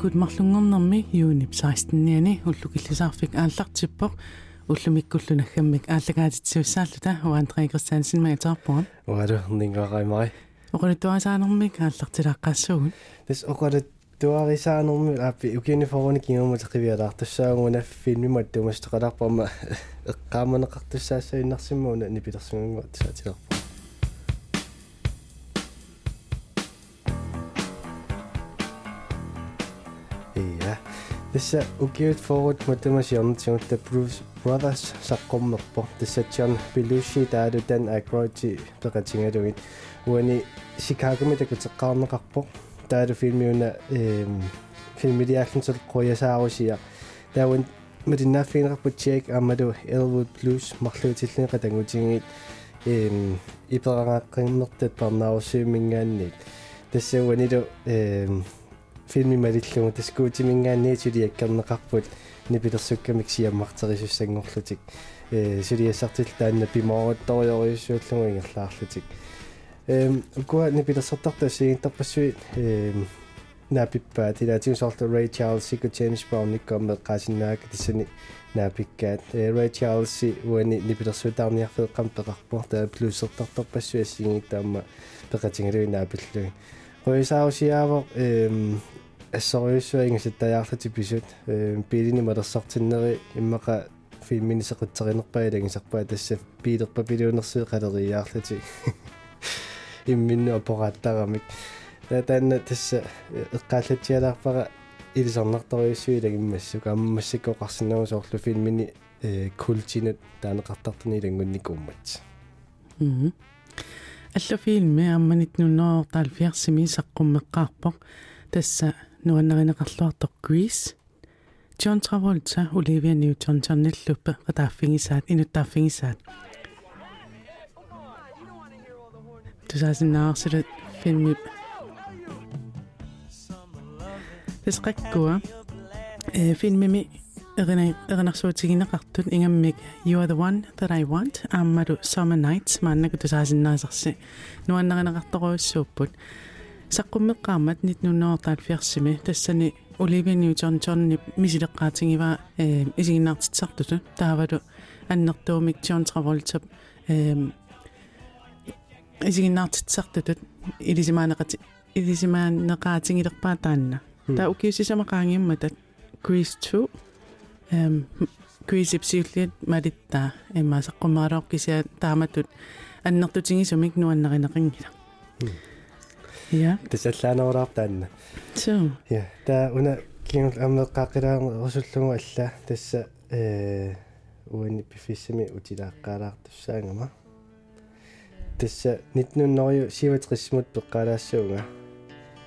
уллумиккут марлунгорнэрми юунip 16-ниани уллукиллисаарфик ааллартиппоq уллумиккуллунаггаммик ааллагаатитсуссааллута уандре кристиансен маатаарпугам уалу нингараимай оқалуттуасаанермик ааллартилааққассугун тас оқалут туарисаанерми ааппи укини форони кингумутеқивиалаартуссаагуна филмимат тумастеқалаарпарма эққааманеқартуссаассаиннарсиммауна нипилерсунгунгуа тасаатилерпа Tässä ukiut forward muttamas jornatigunta Bruce Brothers saqqummerpo tässä John Belushi taadu Dan Aykroyd peqatingalugit uani Chicago takuteqqaarneqarpo taadu filmiuna ehm filmidiaallunsel qoyasaarusia taawan madinnaaffiinerput Jake Amado Elwood Blues marluutillinqa tangutigiit ehm iperaqaqqimmertat parnaarusiumingaanniit tässä uanilu ehm filmi малиллугу таскуутимингаанни сулиаккарнеқарпут нипилерсуккамик сиаммартерисуссангорлутик э сулиассартил таанна пимаорутториориуссууллугу ингерлаарлутик эм укуа нипилерсартарта сигинтарпассуи эм напиппаа тилаатигу соорта Ray Charles сику James Brown никкомме qasinnaak тиссани наапиккаат э Ray Charles уани нипилерсуутаарниарфеэққам пеқарпуар таа плюсертартарпассуи ассигингиттаама пеқатингалуи наапиллуи qoisaarusiaavoq эм ассориуссуагисаттаяарлати писут э пилини малерсартиннери иммака филмини сеқутсеринерпаа илагисарпаа тасса пилерпа пилуунерсуи қалериаарлати имминну апораттарамик татанна тасса эққааллатсиалаарпара илисарнарториуссуи илагиммассу каммассикоқарсинагу соорлу филмини э култинут таанеқартартани илангунникууммат мм аллафилми амманит нуннеортаалфиарсими саққуммеққарпоқ тасса нуаннеринеқарлуартоқ Grease John Travolta Olivia Newton-John ниллуппе qataaffingисаат инуттааффигисаат тусаасиннаарсилат филми тесқаккуа э филмими эрина эринарсуутигинеқартут ингаммик you are the one that i want. Ааммалу summer nights мааннаку тусаасиннаасарси. Нуаннеринеқарторуйссууппут саққуммеққаамат 1940 тассани Olivia Newton-John мисилеққаатингива э исигиннаартитсартуту таавалу аннертуумик John Travolta э исигиннаартитсартутут илисимаанеқати илисимаанеқаатингилерпаа таанна. Таа укиусисамақаангиумматат Grease 2 эм квисипсиуллиат малиттаа имма саққумаалооркисиа тааматут. Аннертутингисумик нуаннеринеқингила я тасаллаанерулаар таанна. So я таа уна кингул аммеққаақилаа русуллугу алла. Тасса э уани пифиссами утилааққаалаартуссаангама тасса 1900 67 пеққалаассуунга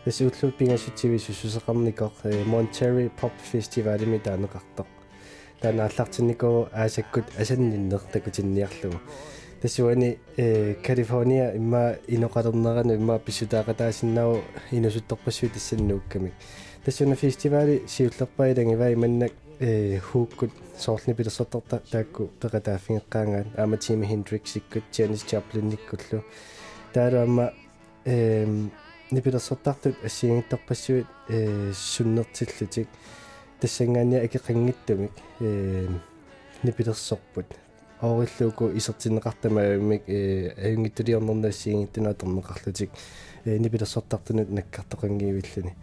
тасса уллут пингасутсивису сусеқарникоқ Monterey Pop Festival ми таанеқартоқ танааллартиннику аасаккут асанниннер такутинниарлугу тассуани э калифорния имма иноқалернерану имма писсутаақатаасиннау инусутторпассуи тассаннуукками тассуна фестивали сиуллерпаилангива иманнак э хууккут соорлни пилерсортарта таакку пеқатааффингеққаангаат аама тими хендрикс иккут дженис чаплинниккуллу таалуамма эм нипилерсортартут ассиингитторпассуит э суннертиллутик тассангаania акеқангиттумик э нипилерсорпут. Аориллууку исертиннеқартамаамик э аюнгиттулиорнернассиингиттунааторнеқарлутик э нипилерсортартунут наккартоқангиивиллуни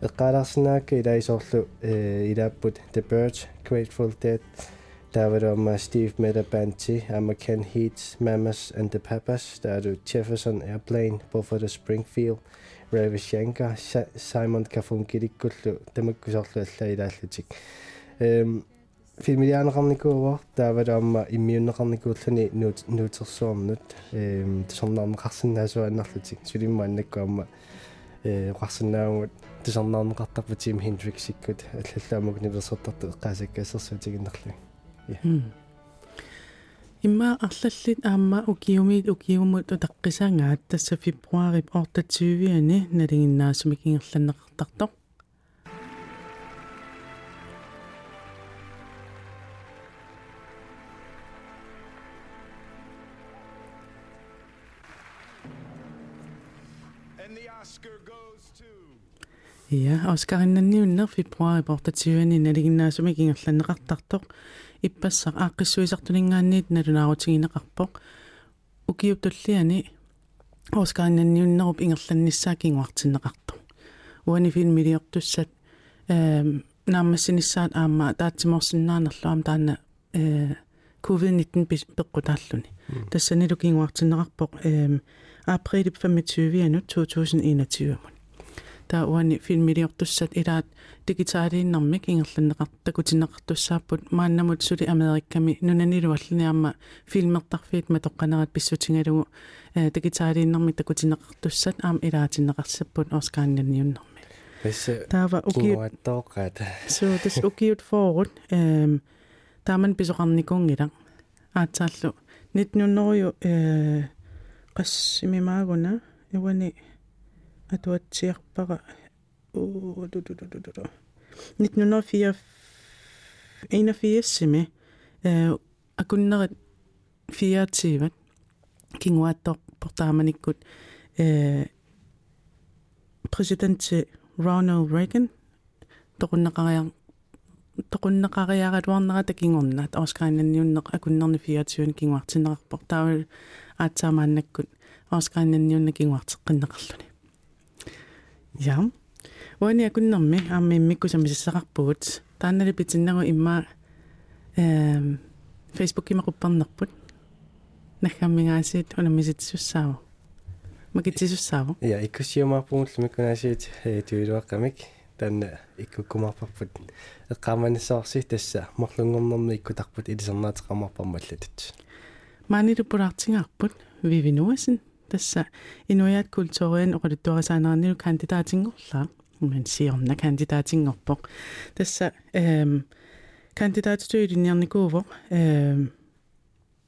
эққалаарсинаакка илаисоорлу э илааппут The Birds Grateful Dead тааварама Steve Miller Banty, Amma Ken Heats, Mamas and the Papas, таару Jefferson Airplane, Buffalo Springfield Ravi Shankar Simon Kafunkirikkullu tamakkusarlu аллаилааллутик эм фимилианеқарникуува таавалаама иммиуннеқарникууллани нуутерсуарнут эм тусорнаарнеқарсинаасуа аннарлутик сулимма аннаккуама э қарсинаагут тусорнаарнеқартарпу тим хендриксиккут аллаллаамук ниверсортарту эққаасаккаассерсуутигиннерлу я имма арлаллит аама укиумит укиумут утаққисангаат тасса фебруарип ортатсуивиани налигиннаасумик ингерланнеқартартоқ Ja, Oscarinanniunner februari portatiuani naliginaasumi kingerlanneqartartoq иппассақ ааққиссуисартулингаанниит налунаарутигинеқарпоқ укиуттуллиани Oscarinanniunnerup ингерланниссаа кингуартиннеқарто уани филмилиортуссат эм нааммассинissaat аама таатсиморсиннаанерлуам таана э covid-19 пеққутааллуни тассанилу кингуартиннеқарпоқ эм април 25 анут 2021 таа уани филмилиортуссат илаат дигитаалииннэрмик ингерланнеқартакутинеқартуссааппут мааннамут сули америкками нунанилуаллиниарма филмертарфиит матоққанерат писсутингалугу э дигитаалииннэрми такутинеқартуссат аама илаатиннеқарсаппут орскааннанниуннэрми Пессе таава уки кингуаттоққат so this ukiut forward эм тааман писоқарникунгила аацааллу. 1900 э qassimimaaguna iwani atuatsiarpaqa уу ду ду ду ду ду 1984 81-сими э акуннерит фиатсиват. Кингуааттор тааманиккут э президент Ronald Reagan тоқуннеқариар тоқуннеқариагалуарнерата кингорнаат орскааннанниуннеқ акуннерни фиатсиун кингуартинеқарпор таавал аацаамааннаккут орскааннанниунна кингуартеққиннеқарлуни Ja. Уани акуннэрми аама иммикку самисассақарпугут тааннали питиннагу имма эм Facebook кимақуппарнерпут нахаммигаасиит унамиситсуссаава макитсисуссаава я иккусиумаарпугуллу микунаасиит э туилуаққамик таанна иккуккумаарпарпут эққааманиссаарси тасса марлунгорнэрми иккутарпут илисернаатеқамарпармаллатут маанилу пулаартингаарпут вивинуасин тасса. Инуяат культуриан оқалуттуарисаанернилу кандидатингорлаа мен сиорна кандидатингорпоқ тасса эм кандидатиту илинниарникуувоқ эм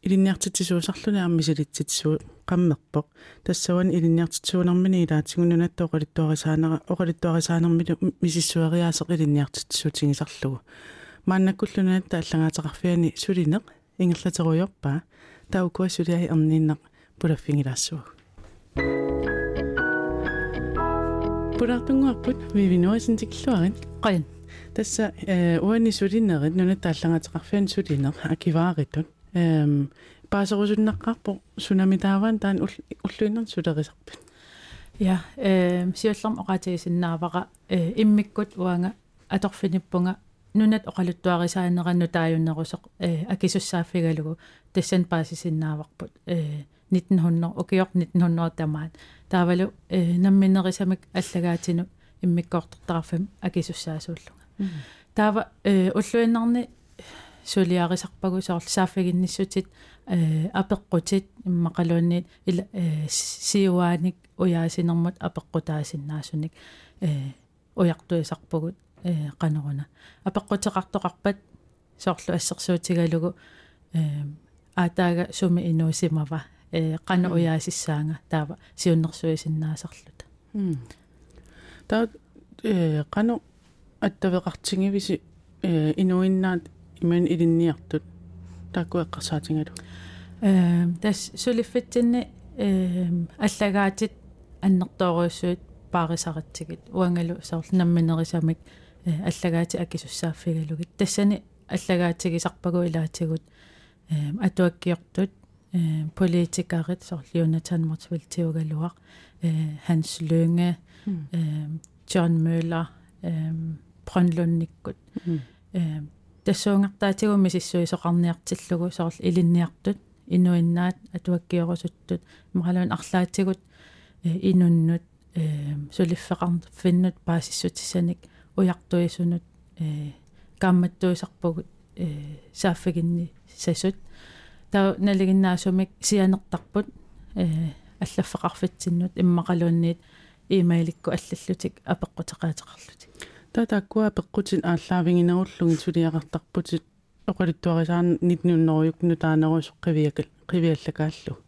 илинниартитсуусарлуни армисилитситсуу qammerpoq tassawan ilinniartitsuunermini ilaatigununattu oqalittuarisaanera oqalittuarisaanермилу мисиссуариаасеқ илинниартитсуутигисарлугу мааннаккуллунаатта аллагаатеқарфиани сулинеқ ингерлатеруйорпаа таукуа сулиаи ернииннеқ пулаффигилаассуаг пулартунгуарпут вивинуасин тикиллуарин qajun тасса э уани сулинерит нунатта аллагаатеқарфиани сулинеқ акивааритут эм паасерусуннаққарпо сунамитааваан таан уллуиннер сулерисарпут ja э сиуллерм оqaатигисиннааваqa э иммиккут уанга аторфиниппунга нунат оқалуттуарисаанеранну тааюннерусоқ э акисуссааффигалугу тассан паасисиннааварпут э 1900 окиор 1900 тамаат таавалу э намминерисамик аллагаатину иммиккоортартарафам акисуссаасууллунга таава э уллуиннарни сулиарисарпагу соорлу сааффигинниссутит э апеққутит иммақалуанниит ила э сиуааник уяасинермут апеққутаасиннаасуник э уяртуисарпугут э қанеруна апеққутеқартоқарпат соорлу ассерсуутигалугу э аатаага суми инуусимава. Э қана уяасиссаанга таава сиуннэрсуисиннаасарлута таа э qanu аттавеқартингивиси э инуиннаат иман илинниартут. Таакку эққарсаатингалу э тас сулиффитсинни э аллагаатит аннэртооруйссуит паарисаратсигит уангалу соорлу намминерисамик аллагаати акисуссааффигалугит тассани аллагаатигисарпагу илаатигут э атуаккиортут э политикарит соорлу Jonathan Motzwil-тиугалуақ э Hans Lønge э John Møller э Brønlundниккут э тассуунгартаатигумми сиссуисоқарниартиллугу соорлу илинниартут инуиннаат атуаккиорусуттут мақалуун арлаатигут инуннут э сулиффеқарфиннут паасиссутиссаник уяртуисунут э камматтуисарпугут э сааффигинни сасут таа налигиннаасумик сианертарпут э аллаффеқарфитсиннут иммақалуунниит имейликку аллаллутик апеққутеқаатеқарлутик таа тааккуа пеққутин ааллаавингинеруллугин сулиақартарпутит оқалуттуарисаан 1900-юкну таанерусо қивиакал қивиаллакааллу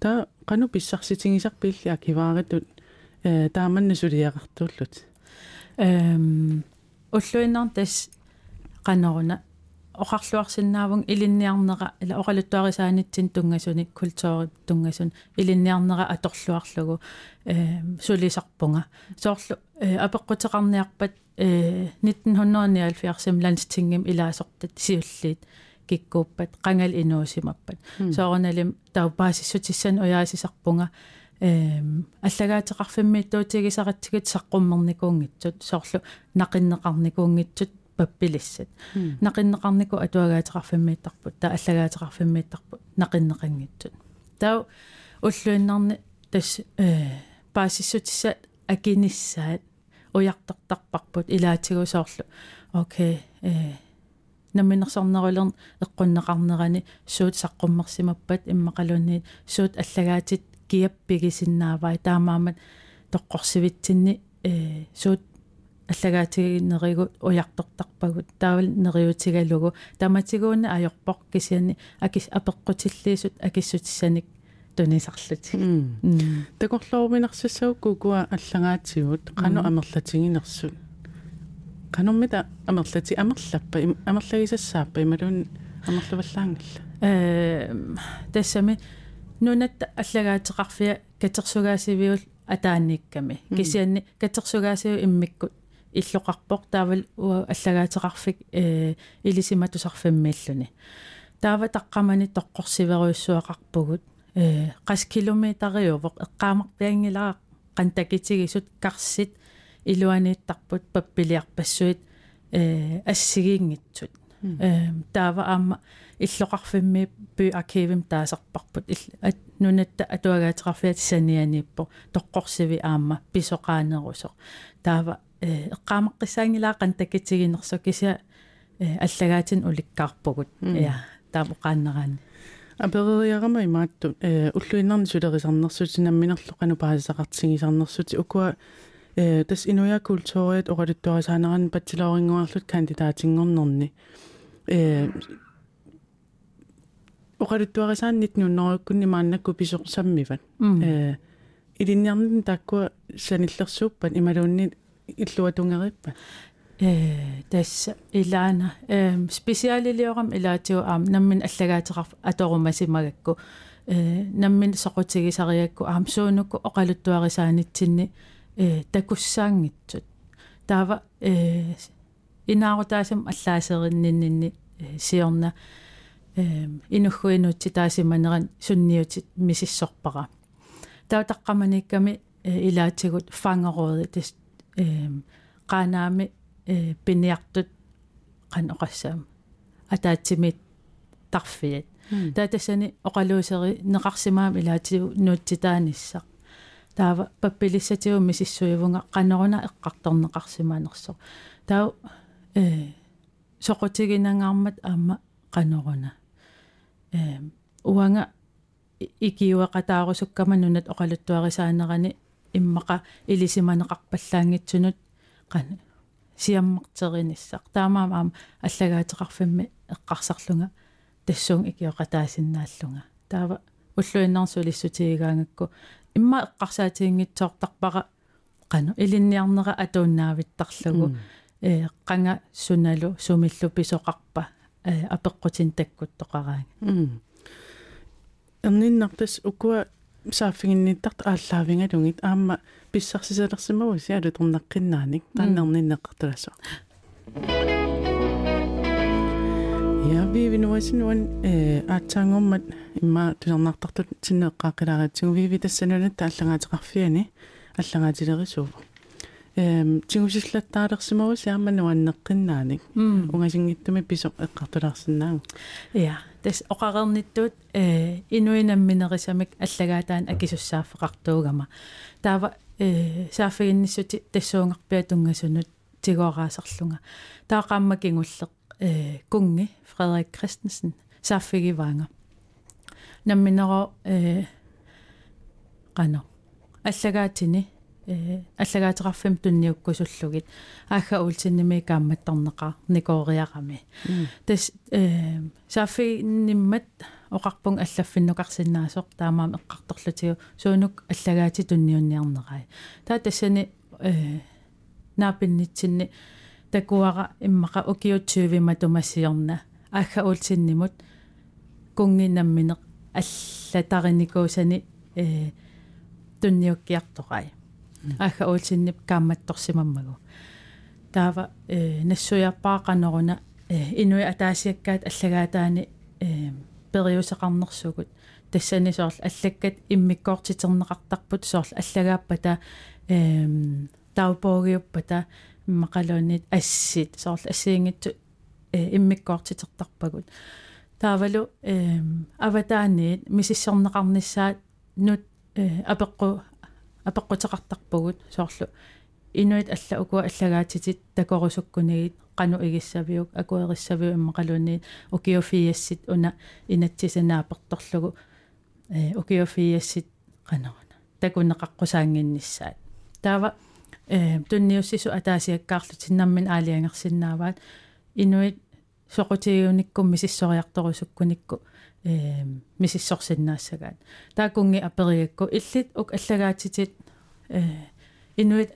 таа кану писсарситингисарпилли акивааритут э тааманна сулиақартууллут эм уллуиннар тас канеруна оқарлуарсинаавун илинниарнера ила оқалуттуарисаанитсин тунгасуни культуори тунгасун илинниарнера аторлуарлугу э сулисарпунга. Соорлу апеққутеқарниарпат э 1979 ланстингим илаасортат сиуллиит киккууппат қангал инуусимаппат. Соорналим тау паасиссутиссан уяасисарпунга. эм аллагаатеқарфиммиттуутигисаратсигит саққуммерникуунгитсут соорлу нақиннеқарникуунгитсут паппилиссат нақиннеқарнику атуагаатеқарфиммииттарпут таа аллагаатеқарфиммииттарпут нақиннеқангитсут тау уллуиннарни тас э паасиссутисса акиниссаат уяртартарпарпут илаатигусоорлу окей э намминерсорнерулерн эққуннеқарнерани суут саққуммерсимаппат иммақалуунниит суут аллагаатит киаппигисиннаавай таамаамат тоққорсивитсинни э суут аллагаатигиннеригут уяртортарпагут таавал нериутигалугу. Таматигуунна аёрпоқ кисиани акис апеққутиллиисут акиссутиссаник тунисарлути. Такорлооруминерсассау кукуа аллагаатигут қану амерлатигинерсут. Канормита амерлати амерлаппа амерлагисассааппа ималуун амерлуваллаангилла э тассами нунатта аллагаатеқарфиа катерсугаасивиул атааникками. Кисианни катерсугаасиу иммиккут иллоқарпоқ таавал уа аллагаатеқарфик э илисиматусарфиммииллуни таава таққамани тоққорсиверуйссуақарпугут. Э қас километариувоқ эққаамарпиангилаа қантакитигисут карсит илуанииттарпут паппилиарпассуит э ассигиингитсут. Э таава аама иллоқарфимми пи аркивим таасарпарпут. Нунатта атуагаатеқарфиат санианиппо тоққорсиви аама писоқаанерусо таава э эққаамаққисаангилаа қантакитигинерсо кися э аллагаатин уликкаарпугут я таамоқааннераани апериарама имаатту э уллуиннарни сулерисарнерсутинамминерлу кану паасақартигисарнерсути укуа э тас инуя культуриат оралуттуарисаанеран патсилоорингуарлут кандидатингорнерни э оралуттуарисааннит нуннеруккунни мааннакку писоқсаммиват э илинниарнин тааккуа саниллерсууппат ималуунни иллуатунгериппа э тасса илаана э специалилиорам илаатиу аам наммин аллагаатеқарф аторумасимагакку э наммин соқутигисариакку аам суунукку оқалуттуарисаанитсинни э такуссаангитсут таава э инаарутаасам аллаасеринниннинни сиорна э инуггуинуутси таасиманеран сунниутит мисиссорпара таутаққаманикками илаатигут фангерууди тас э qanaami piniartut qan oqassaam ataatsimit tarfiat таатассани оқалуусери неқарсимаам илаатигу нуутситааниссақ таава паппилиссатигу мисиссуивунга qanneruna эққарторнеқарсимаанерсо таа э соқутигинангаармат аама qanneruna э уанга икиуэқатаарусуккама нунат оқалуттуарисаанерани иммаqa илисиманеқарпаллаангитсунут qana сиаммартериниссақ таамаам аама аллагаатеқарфимми эққарсарлунга тассуун икиоқатаасиннааллунга. Таава уллуиннарсулиссутигигаангакку имма эққарсаатиингитсоортарпара qanu илинниарнера атууннаавиттарлугу. Э qanga суналу сумиллу писоқарпа э апеққутин таккуттоқараанга эрниннартас укуа сааффигинниттарт ааллаавингалугит аама писсарсисалерсимагу сиалу торнаққиннааник тааннерниннеққартуласо я виви нуасинуан э аатсаангормат имма тусарнартартут синнеққаақилааратсигу виви тассанулат тааллагаатеқарфиани аллагаатилерисуува эм тигусиллаттаалерсимагу сиаммануаннеққиннааник унгасингиттуми писоқ эққартулаарсинаагу я тас оқарерниттуут э инуинамминерисамик аллагаатаан акисуссааффеқартуугама таава э сааффигинниссути тассуунгарпиа тунгасунут тигоораасарлунга таақаамма кингуллеқ э кунги Фредерик Кристенсен сааффигиваанга намминеро э qano аллагаатини э аллагаатерарфим тунниуккусуллугит аахха уулсинними каамматтарнеқар никоориарами тас э сааффигинниммат оқарпун аллаффиннукарсинаасоқ таамаам эққарторлутиу суунук аллагаати тунниунниарнерай таа тассани э наапиннитсинни такуара иммаqa укиутсуивима тумассиорна. Аахаулсиннимут кунгинамминеқ аллатариникуусани э тунниуккиартоқай аахаулсиннип каамматторсимаммагу таава э нассуяппаақанеруна э инуи атаасиаккаат аллагаатаани э периусеқарнерсугут тассани соорл аллаккат иммиккоортитернеқартарпут соорл аллагааппата эм таупоогиуппата мақалуунит ассит соорл ассиингитсу э иммиккоортитертарпагут. Таавалу эм аватааниит мисиссернеқарниссаат нут э апеққу апеққутеқартарпагут соорлу. Инуит алла укуа аллагаатитит такорусуккунигит qanu igissavиук акуериссавиу иммақалуунни укиофиассит уна инатсисанааперторлугу э укиофиассит qanaruna такунеқаққусаангиннссаат таава э тунниуссису атаасиаккаарлу тиннаммин аалиангерсиннааваат. Инуит соқутигуниккум мисиссориарторусуккуникку э мисиссорсиннаассагаат таакунги апериакку иллит ук аллагаатитит э инуит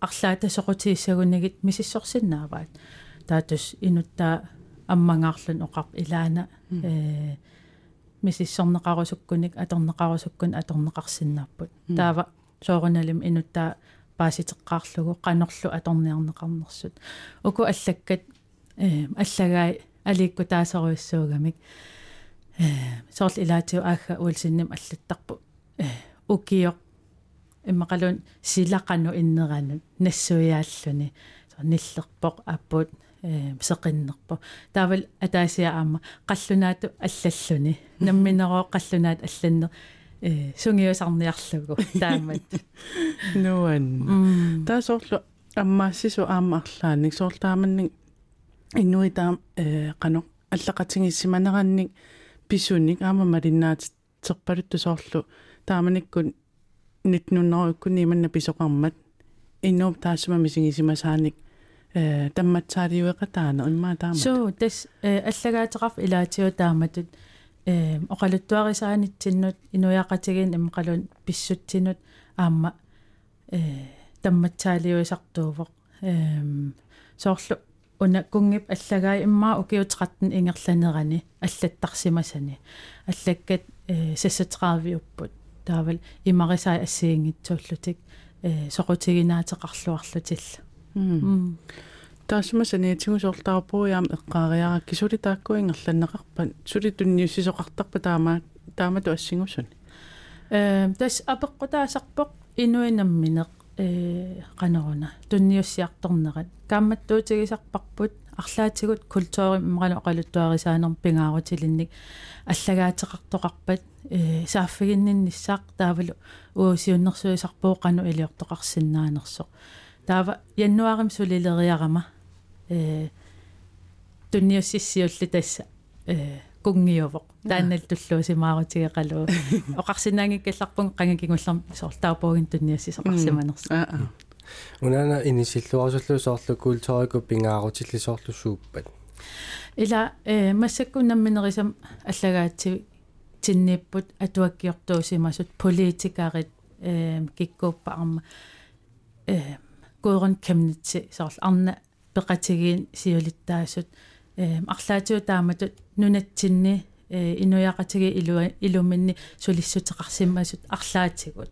арлаата соқутииссагуннагит мисиссорсиннааваат таатус инутта аммангаарлун оқар илаана э мисиссорнеқарусуккуник аторнеқарусуккун аторнеқарсиннааппут таава сооруналим инутта пааситеққаарлугу қанерлу аторниарнеқарнерсут уку аллаккат э аллагай аликку таасоруиссуугамик э соорл илаатиу аага уулсинним аллаттарпу. Э укиоқ иммақалун силақану иннеранут нассуяаллуни. Ниллерпоқ аппут э сеқиннерпо таавал атаасиа аама қаллунаату аллаллуни намминероо қаллунаат алланнер. Э сунгиусарниарлугу таамат. Нуан таасоорлу аммаассису аама арлааник соорлааманник иннуи таам э қано аллақатингиссиманеранник писуник аама малиннаат терпалутту соорлу тааманиккун нитнуннеруккуни иманна писоқармат. Иннуу таасма мисигисимасааник э тамматсаалиуеқатаана имма таама суу тас э аллагаатеқарф илаатиу тааматут. Э оқалуттуарисаанитсиннут инуяақатигин иммақалун писсутсинут аама э тамматсаалиуисартуувоқ э соорлу уна кунгип аллагаа иммаа укиутеқаттан ингерланерани аллаттарсимасани аллаккат э сассатеқарвиуппут таавал имарисаа ассиингитсууллутик э соқутигинаатеқарлуарлутилла таасмасани тигусоорлтаарпуяам эққаариара кисули тааккуингерланнеқарпат сули тунниуссисоқартарпа таама таамату ассигусуни э тас апеққутаасарпоқ инуинамминеқ э канеруна тунниуссиарторнерат каамматтуутигисарпарпут арлаатигут культуори мману оқалуттуарисаанер пингаарутилинник аллагаатеқартоқарпат э сааффигинниннссаақ таавалу уусиуннэрсуисарпууқану илиортоқарсинаанерсоқ таава яннуарим сулилериарама. Э тунниуссиссиулли тасса э кунгиувоқ тааннал туллуусимаарутигеқалу оқарсинаангиккалларпун қангакигуллерм соорлаапуугин тунниуссисоқарсиманерс аа унаана инисиллуарсуллу соорлу культурику пингаарутилли соорлу сууппат ила э массаккуннамминерисам аллагаатси тинниппут атуаккиортуусимасут политикарит э киккууппаарма э гуурун камнитси соорлу арна пеқатигиин сиулиттаасут э арлаатиу тааматут нунатсинни э инуяқатиги илуа илуминни сулиссутеқарсиммасут арлаатигут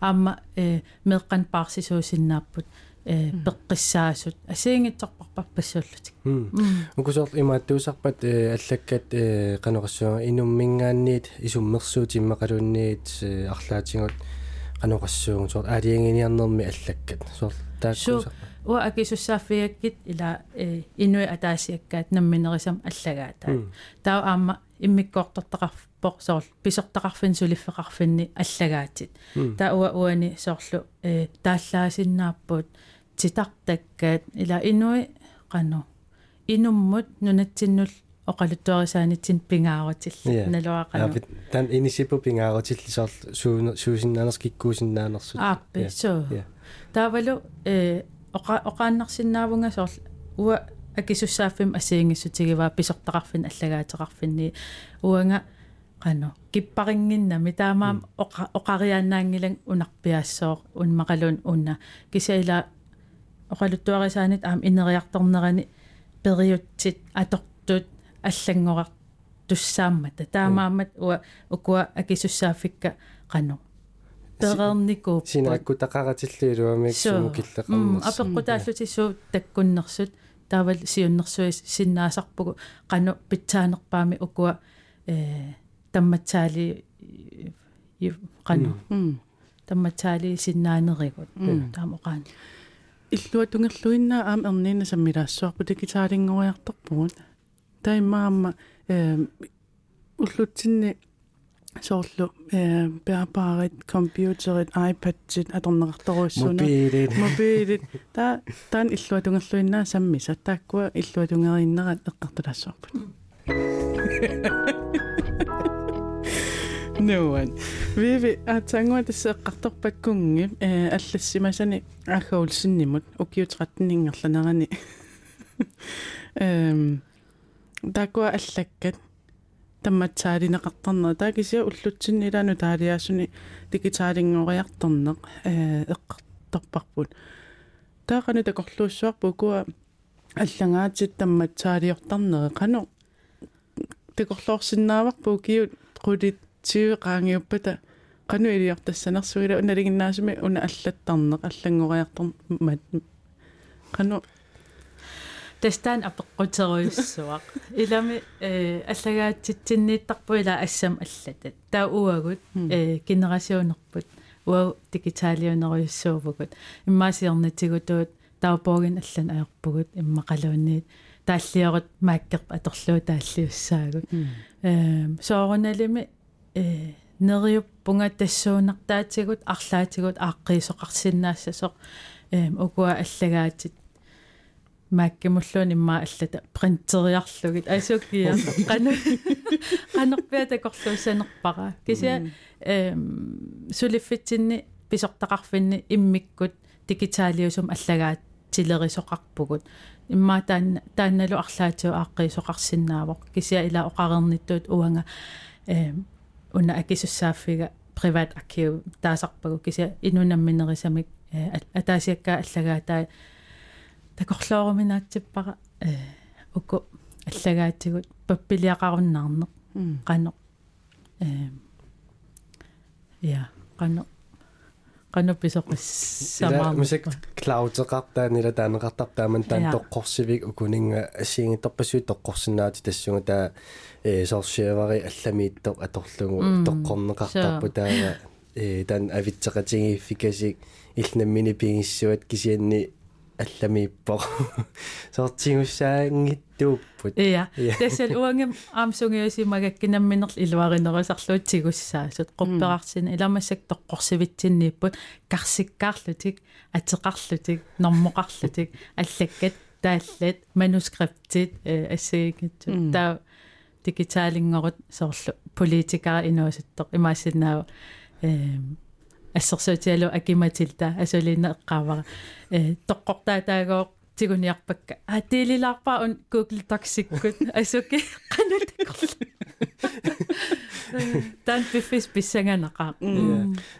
аама э меққан паарсисуусиннааппут э пеққиссаасут. Асиингитсорпарпассууллутик укусоор имааттуусарпат аллаккат канеқассуа инуммингаанниит исуммерсуутиммақалуунниит арлаатингут канеқассуугун соор аалиангиниарнерми аллаккат. Соор тааккусарпа уа акисуссааффиаккит ила э инуи атаасиаккаат намминерисам аллагаатаа таа аама иммиккоортартақарпоқ соор писортақарфин сулиффеқарфинни аллагаатит. Таа уа уани соорлу э тааллаасиннааппут титартаккаат ила инуи қано инуммут нунатсиннул оқалуттуарисаанитсин пингаарутилла налуақано тан инисипу пингаарутилли соор суусиннаанерс киккуусиннаанерсут. Ааппи соо таавалу э оqa оqaannarsinnaavunga soorl уа акисуссааффим асиингиссутигиваа писортақарфин аллагаатеқарфинни уанга qano киппарингиннами таамаам оқа оқариааннаангилан унарпиассоо унмақалун унна. Кисаила оқалуттуарисаанит аам инериарторнерани периутсит атортут аллангорар туссааммата таамаамат уа укуа акисуссааффикка qanu перерникууп синаакку тақаратиллуилуамик суму киллеқарнерс апеққутааллутиссуу таккуннерсут таавал сиуннэрсуи синнаасарпугу. Qanu питсаанерпаами укуа э тамматсаали qanu тамматсаали синнаанеригут таамоqaani иллуа тунгерлуиннаа аам ерниина саммилаассуарпу дигитаалингориарторпугут таймаама э уллутсинни соорлу э пеапаарит компьютерит айпадсит аторнеқарторуссуна мобилит. Мобилит. Та таан иллуа тунгерлуиннаа саммиса тааккуа иллуа тунгериннерат эққартулаассуарпут Nuan. Vivi атсангуа тассеэққарторпаккунги э аллассимасани ааггаулсиннимут укиутратнингерланерани эм такуа аллаккат тамматсаалинеқартарнера таакисиа уллутсиннилаану таалиаасуни дигитаалингориарторнеқ э эққарторпарпут таақану такорлууссуарпу куа аллагаатит тамматсаалиортарнере қану такорлоорсиннааварпу киут qudit тиуеқаангиуппата qanu илиортассанерсуила уналигиннаасуми уна аллаттарнеқ аллангориартор мат qanu тестан апеққутеруиссуақ илами э аллагаатситсиннииттарпу ила ассам аллатат таа уагут э генерасионерпут уа дигиталиунеруйуссуувгут иммаасиорнатигутуут таупоогин аллан аерпугут иммақалуунниит тааллиорут мааккерп аторлуу тааллиуссаагут. Э сооруналими э нериуппунга тассуунартаатигут арлаатигут ааққиисоқарсинаассасоқ э укуа аллагаатит мааккимуллуун имма аллата принтериарлугит асуккия қану қанерпиа такорлуусанерпара кися э сулиффитсинни писортақарфинни иммиккут дигиталиусум аллагаат тилерисоқарпугут имма таан таанналу арлаатиу ааққиисоқарсинаавоқ кися ила оқарерниттуут уанга э уна акисуссааффига приват аркив таасарпагу. Кися инунамминерисамик атаасиакка аллагаатаа такорлооруминаатсиппара э уку аллагаатигут паппилиақаруннаарнеқ қано э я қано qanu pisoqissamaamu мисак клаудеқартаанила таанеқартартааман таан тоққорсивик укунинга ассиингитторпасуи тоққорсинаати тассунга таа э сорсиавари алламииттор аторлугу тоққорнеқартарпу таава э таан авитсеқатигииффикасик илнаммини пигиссуат кисианни алламииппо сортигуссаангиттууппут иа тассал уангам аамсунгиусимагаккинамминерл илуаринерисарлуутсигуссаасут qupperarsin иламассак тоққорсивитсиннииппут карсиккаарлутик атеқарлутик нормоқарлутик аллаккат тааллат манускриптит ассагингитсу таа дигитаалингорут соорлу политикара инуасуттоқ имаассиннаава э ассерсуутиалу акиматилта асулиинна эққаавара э тоққортаатаагоо тигуниарпакка а тилилаарпаа он Google Docs-иккут асуки канатакорл тан пифис писсанганақаа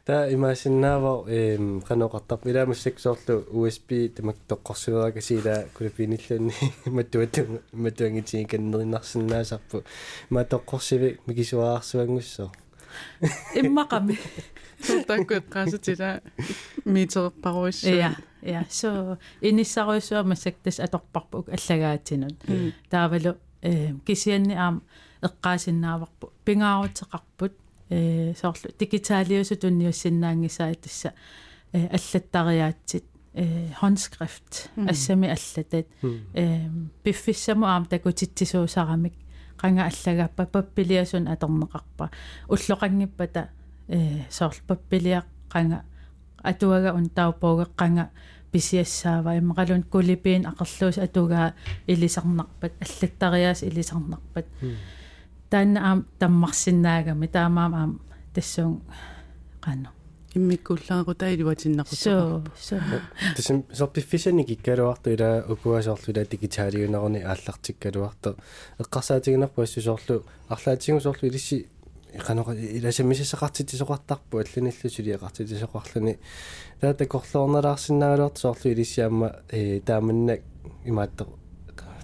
та имаасиннаава эм каноқартар иламассак соорлу USB тамак тоққорсуерага сила кулапиниллуни маттуату маттуангитиги каннеринарсинаасарпу ма тоққорсиви микисуаарсуангуссоо иммақами тултаккуэққаасутила миитерпаруиссу я я so иниссаруйсуа массактас аторпарпук аллагаатинут. Таавалу э кисианни аам эққаасиннааварпу пингаарутеқарпут э соорлу. Дигиталиусу тунниуссиннаангисаа тасса э аллаттариаатсит э håndskrift ассами аллатат. Э пиффиссаму аам такутитсисуусарамик qanga allagappa pappiliasun atorneqarpa ulloqangippata э соорлу паппилиақ qanga атуага ун тауппаугеққанга писиассаава иммақалун кулипиин ақерлуус атугаа илисарнарпат аллаттариаас илисарнарпат таанна аам таммарсинаагами таамаам аам тассуун qanu иммиккуллаагута илуатиннақутаа so so тасим сорпиффисани киккалуарту ила укуасоорлу ила дигиталиунерни ааллартиккалуарту эққарсаатигнерпу ассу соорлу арлаатигу соорлу илисси qanoqa ilasamisisaqartitisoqartarpu алланиллу сулиақартитисоқарлуни таата корлоорнелаарсиннагалуарт соорлу илиссиамма э тааманнак имаатто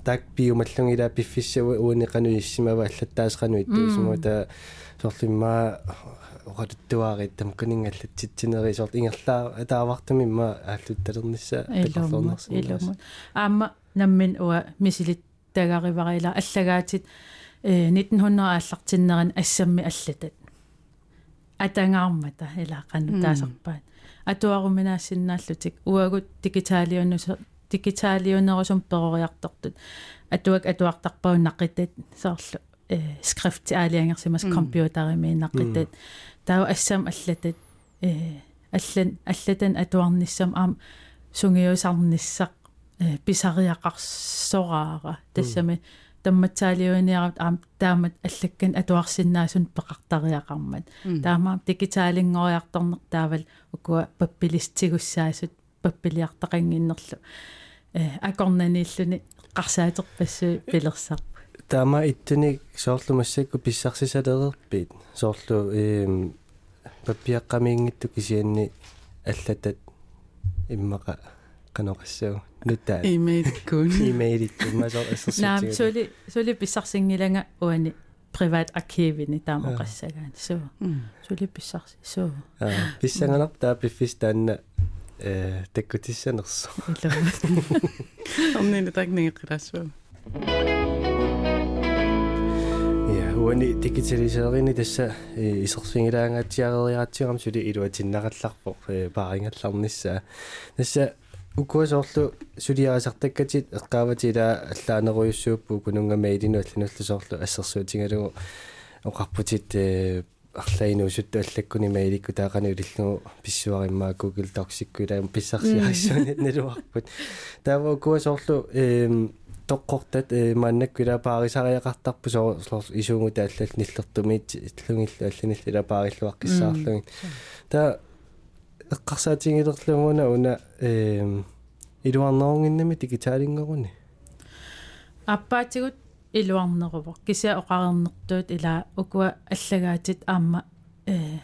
таак пиумаллунгила пиффиссава уунеқану иссимава аллаттаасқану иттуисму та тамканингаллатситсинери сорт ингерлаа таавартами имма ааллутталернissaа илумут илумут аама наммин уа мисилит тагариварила аллагаатит э 1900 ааллартиннеран ассамми аллатат атангаармата илаақану таасарпаат атуаруминаассиннааллутик уагут дигиталионус дигиталионерусум перориартортут атуак атуартарпау нақитат соорлу э скрифт аалиангерсимас компьютерими нақитат таа ассам аллатат э аллан аллатан атуарниссам аам сунгиусарниссақ э писариақарсораара тассами тамматсаалиуниарат аам таамат аллаккан атуарсиннаасун пеқартариақармат таама дигиталингориарторнер таавал укуа паппилистигуссаасут паппилиартақангиннерлу э акорнаниллуни қарсаатерпассуу пилерсар таама иттуни соорлу массакку писсарсисалерерпиит соорлу эм паппиаққамиингитту кисианни аллатат иммаqa qanoqassau. Nuttaa имейликкуун имейлит иммасоо ассерситиг наам сули сули писсарсингиланга уани privat архивини таамоқассагаан суу сули писсарси суу писсанганар таа пиффис таанна э таккутиссанерсо илума оннин такнигеқилассуу я уани дигиталисеерини тасса исерсингилаангаатсиарериаатсигам сули илуатиннақалларпо паарингалларнissaа тасса укуасоорлу сулиарасартаккатит эққааватила аллаанеруйуссууппу кунунгама илину аллануллусоорлу ассерсуутингалугу оқарпутит э арлаинуусутту аллаккуни маиликку таақани улиллугу писсуариммаа Google Docs-иккуилаам писсарсиарissуни налуарпут таава укуасоорлу э тоққортат э мааннаккуила паарисариақартарпу соо исуугута аллал ниллертумиит иллугилла алланиллила паариллуаққиссаарлугин. Та эққарсаатингилерлугуна уна э илуарнерунгиннами дигиталингоруни аппаатигут илуарнерувор кися оқарернэртуут ила укуа аллагаатит аама э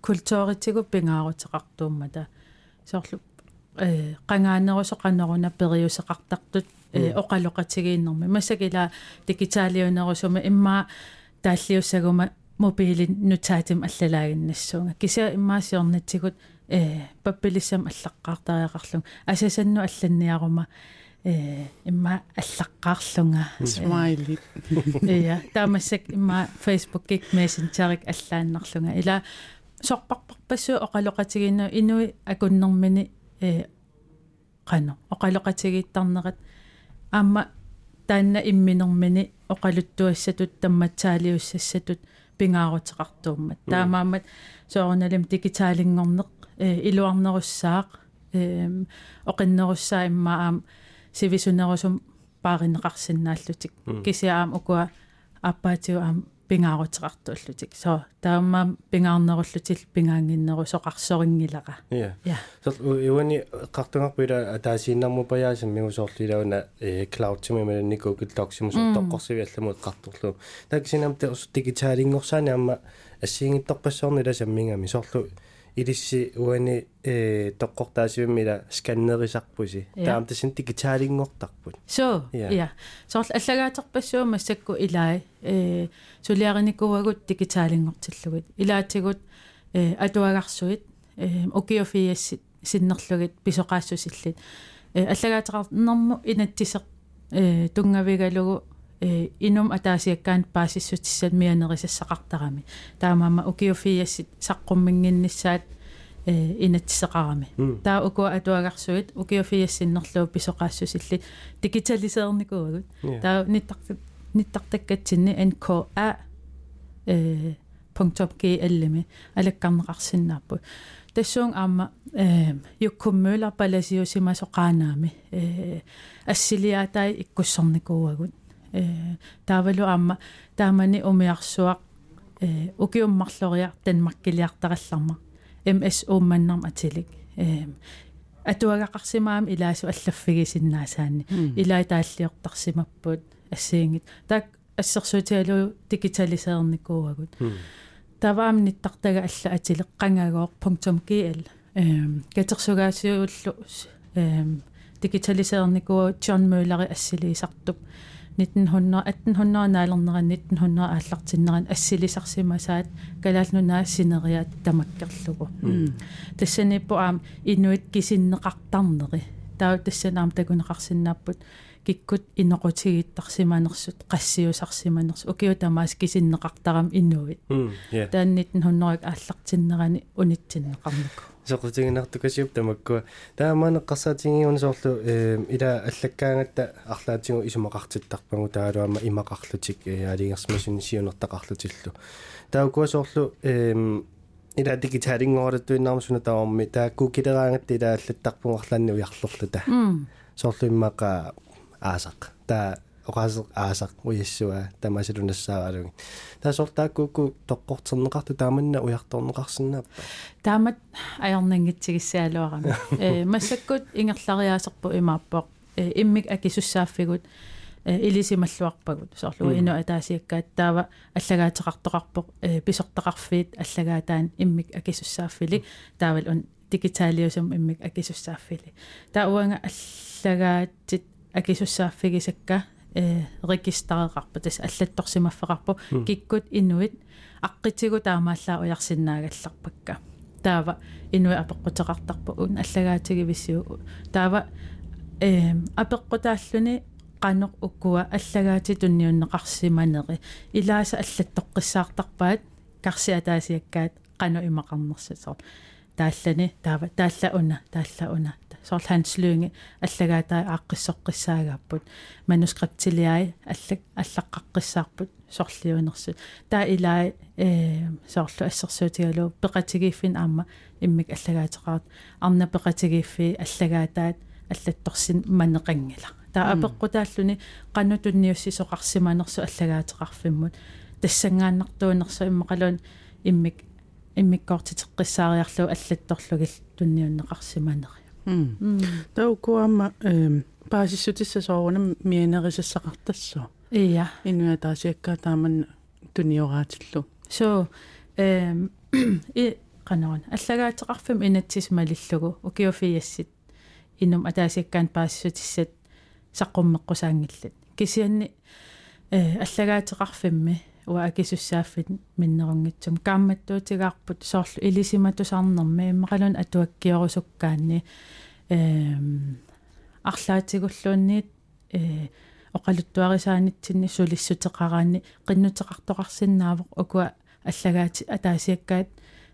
культууритигу пингаарутеқартууммата соорлу э qangaanерусоқанеруна периусеқартартут э оқалоқатигииннэрми масакила дигиталиунерусума имма тааллиуссагума мобилин нутаатим аллалаагиннассуунга. Кися иммаасиорнатсигут э паппилиссам аллаққаартариақарлун асасанну алланниарума э имма аллаққаарлунга смайли ия таамассак имма фейсбуккик мессенджерик аллааннарлунга ила сорпарпарпассуу оқалоқатигинну инуи акуннэрмини э qano оқалоқатигииттарнерат аама таанна имминермини оқалуттуассатут тамматсаалиуссассатут пингаарутеқартууммат. Таамаамат соорналим дигиталингорнеқ э илуарнеруссаақ э оқиннеруссаа иммаам сивисунерусум пааринеқарсинааллутик кисиаам укуа аппаатиу аам пингаарутеқартууллутик со таамаам пингаарнеруллутил пингаангиннеру соқарсорингилаqa я я сол уани қартунгарпуила таасииннарму паяасам мигусоорлилауна э клауд тимималани Google Docs мусо тоққорсивиалламут қартурлу таксинам теус дигиталингорсаани амма ассиингитторпассоорнила саммингами соорлу илисси уани э тоққортаасивиммила сканнерисарпуси. Таам тасин дигиталингортарпут so Ja. ja soorl аллагаатерпассуу массакку илаи э сулиариникууагут дигиталингортиллугит илаатигут э атуагарсуит э окиофиассит синнерлугит писоқаассусиллит э аллагаатернэрму инаттисеқ э тунгавигалугу инум атаасиаккаан паасиссутиссат мианерисассақартарами таамаама окиофиассит саққуммингиннссаат э инатсеқарами таа уку атуагарсуит укиофиассиннерлуу писоқаассусилли дигиталисеерникууагут Ja. таа ниттарт ниттартаккатсинни nka э .gl-ми алаккарнеқарсиннааппут тассуун аама э юккуммуулар паласиусимасоқаанаами э ассилиаатай иккуссорникууагут э таавалу аама таамани умиарсуақ э укиуммарлориар танмаккилиартаралларма ms уумманнарм атилик э атуагақарсимаам илаасу аллаффигисиннаасаани илаа тааллиортарсимаппут ассиингит таак ассерсуутиалу дигиталисеерникууагут таваам ниттартага алла атилеққангагоор .gl эм катерсугаасиуллу эм digitaliseernikua John Muelleri assiliisartup 1900 1800-наалернеран 1900 ааллартиннеран ассилисарсимасаат калаалнунаа синериаат тамаккерлугу. Тассаниппу аам инуит кисиннеқартарнери. Таа тассанаам такунеқарсинааппут киккут инеқутигиттарсиманерсут qassiusarsimanersu ukиу тамаас кисиннеқартарам инуит. Таан 1900-ак ааллартиннерани унитсиннеқарнуку соқутигинартукасиуп тамаккуа таамаанеққарсаатингиуна соорлу э ила аллаккаангатта арлаатингу исумақартиттарпагу таалуама имақарлутик э алингерсмасуни сиунертақарлутиллу таукуа соорлу э ила дигиталингоораттуиннаармусуна таорми таакку килераангатта ила аллаттарпугарлаанни уярлурлута соорлу иммақа аасақ. Таа оқаасеқ аасақ уиссуа тамасилунассаагалуги таасортааккуукку тоққортернеқарту тааманна уярторнеқарсинааппа таамат аярнингитсигиссаалуарами э массаккут ингерлариаасерпу имааппоқ э иммик акисуссааффигут э илисималлуарпагут соорлугу ину атаасиаккаат таава аллагаатеқартоқарпоқ э писортақарфиит аллагаатаан иммик акисуссааффили таавал он дигиталиусум иммик акисуссааффили таа уанга аллагаатит акисуссааффигисакка э регистрееқарпа тас аллатторсимаффеқарпу киккут инуит аққитигу таамааллаа уярсинаагалларпакка таава инуи апеққутеқартарпу ун аллагаатигивиссиу таава э апеққутааллуни qanoq ukkua allagaati tunniunneqarsimaneri ilaasa аллаттоққиссаартарпаат карси атаасиаккаат qanu imaqarnersasor тааллани таава таалла уна таалла уна соорлу ханслуинги аллагаатаа ааққиссоққиссаагаппут манускриптилиай аллак аллаққаққиссаарпут соорлиунерсу таа илаа э соорлу ассерсуутигалуу пеқатигииффин аама иммик аллагаатеқарат. Арна пеқатигииффи аллагаатаат аллатторсин манеқангила таа апеққутааллуни қаннутунниуссисоқарсиманерсу аллагаатеқарфиммут. Тассангааннартуунерсу иммақалуун иммик иммиккоортитеққиссаариарлу аллатторлугил тунниуннеқарсиманери таукуама эм паасиссутиссасоорунам мианерисассақартассо ия. Инуатаасиаккаа тааман туниораатиллу so эм и канаон аллагаатеқарфим инатсис малиллугу. Укиофиассит инум атаасиаккаан паассутиссат саққуммеққусаангиллат кисианни э аллагаатеқарфимми уа акисуссааффит миннерунгитсум каамматтуутигаарпут соорлу илисиматусаарнэрми иммақалун атуаккиорусуккаанни эм арлаатигуллуунниит э оқалуттуарисаанитсинни сулиссутеқараанни қиннутеқартоқарсинаавоқ укуа аллагаати атаасиаккаат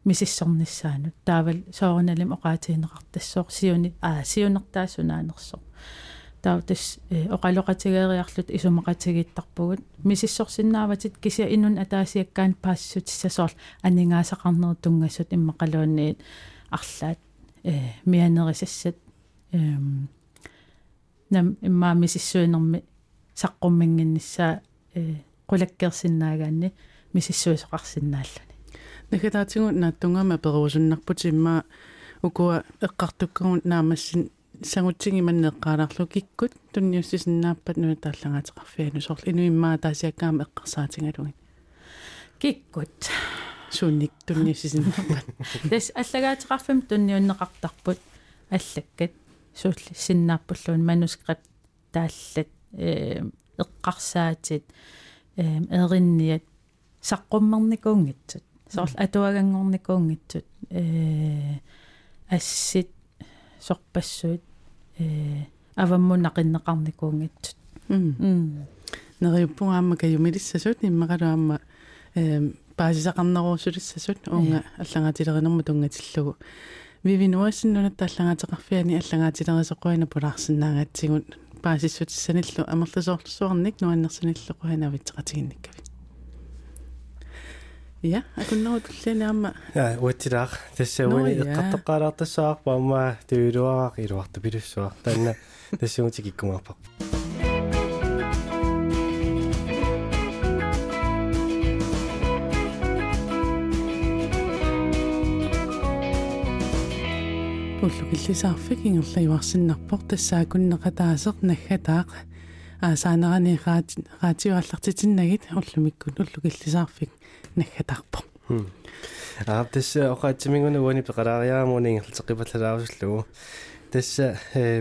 мисиссорниссаанут. Таавал соорналим оқаатиинеқартассоо сиуни аа сиунертаассунаанерсоо таутас оқалоқатигериарлут исумақатигиттарпугут мисиссорсиннааватит кися инун атаасиаккаан паассутиссасоор анингаасақарнер тунгассут иммақалуунниит. Арлаат э мианерисассат эм нам имма мисиссуинерми саққуммингиннссаа э қулаккерсиннаагаанни мисиссуисоқарсинааллани накатаатигу нааттунгама перуусуннарпут имма укуа эққартуккагун наамассин сагутсиги маннеққааларлу киккут тунниуссисиннааппат нуутааллагаатеқарфиану сорл инуиммаа таасиаккаама эққарсаатингалугит киккут суунник тунниуссисиннааппат тас аллагаатеқарфим тунниуннеқартарпут аллаккат суулли синнааппуллуун манускрипт тааллат э эққарсаатит э эринниат саққуммерникуунгитсут сорл атуагангорникуунгитсут э ассит сорпассуут э аваммунақиннеқарникуунгитсут м нериуппунгаама каюмилиссасут иммақалуамма э паасисақарнеруусулиссасут уунга аллагаатилеринерму тунгатиллугу вивинуассиннунат аллагаатеқарфиани аллагаатилерисоқуина пулаарсинаагатсигут паасиссутиссаниллу амерлусоорлуссуарник нуаннерсиниллуқуина витсеқатигинниккави Ja, акуннерут уллинаама я уатилаах тассауни эққартоққалаартассаарпа амма туилуараақ илуарта пилуссуар таанна тассуути киккумаарпа уллукиллисаарфик ингерлаюарсиннарпор тассаакуннеқатаасеқ наггатаақ аасаанерани раати раатиуаллартитиннагит уллумиккут уллукиллисаарфик наггатаарпо аа тасса оқаатсимингуна уани пеқалаариаамуни ингерлтеқипаллалаарусуллугу тасса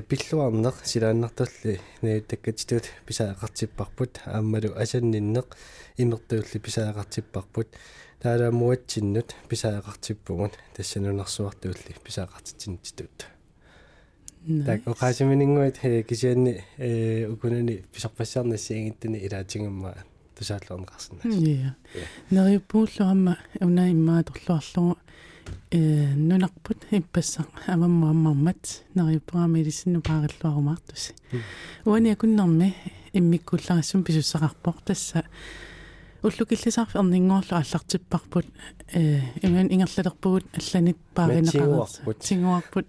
пиллуарнеқ силааннартулли нээттаккатитут писаақартиппарпут ааммалу асанниннеқ имертуулли писаақартиппарпут таалаамуатсиннут писаақартиппугун тассанунарсуартуулли писаақартитсинтитут так оқаасиминингуит кисианни э укунани писарпассаарнассиингиттани илаатингамма тусааллуарнеқарсина я нериуппууллуамма унаиммаа торлуарлугу э нунарпут иппассақ амаммуаммармат нериуппуами илиссинну паариллуарумаартуси уани акуннэрми иммиккулларассум писуссақарпоқ тасса уллукиллисаарфи ернингоорлу аллартиппарпут э иман ингерлалерпугут алланит паагинеқарерса тингуарпут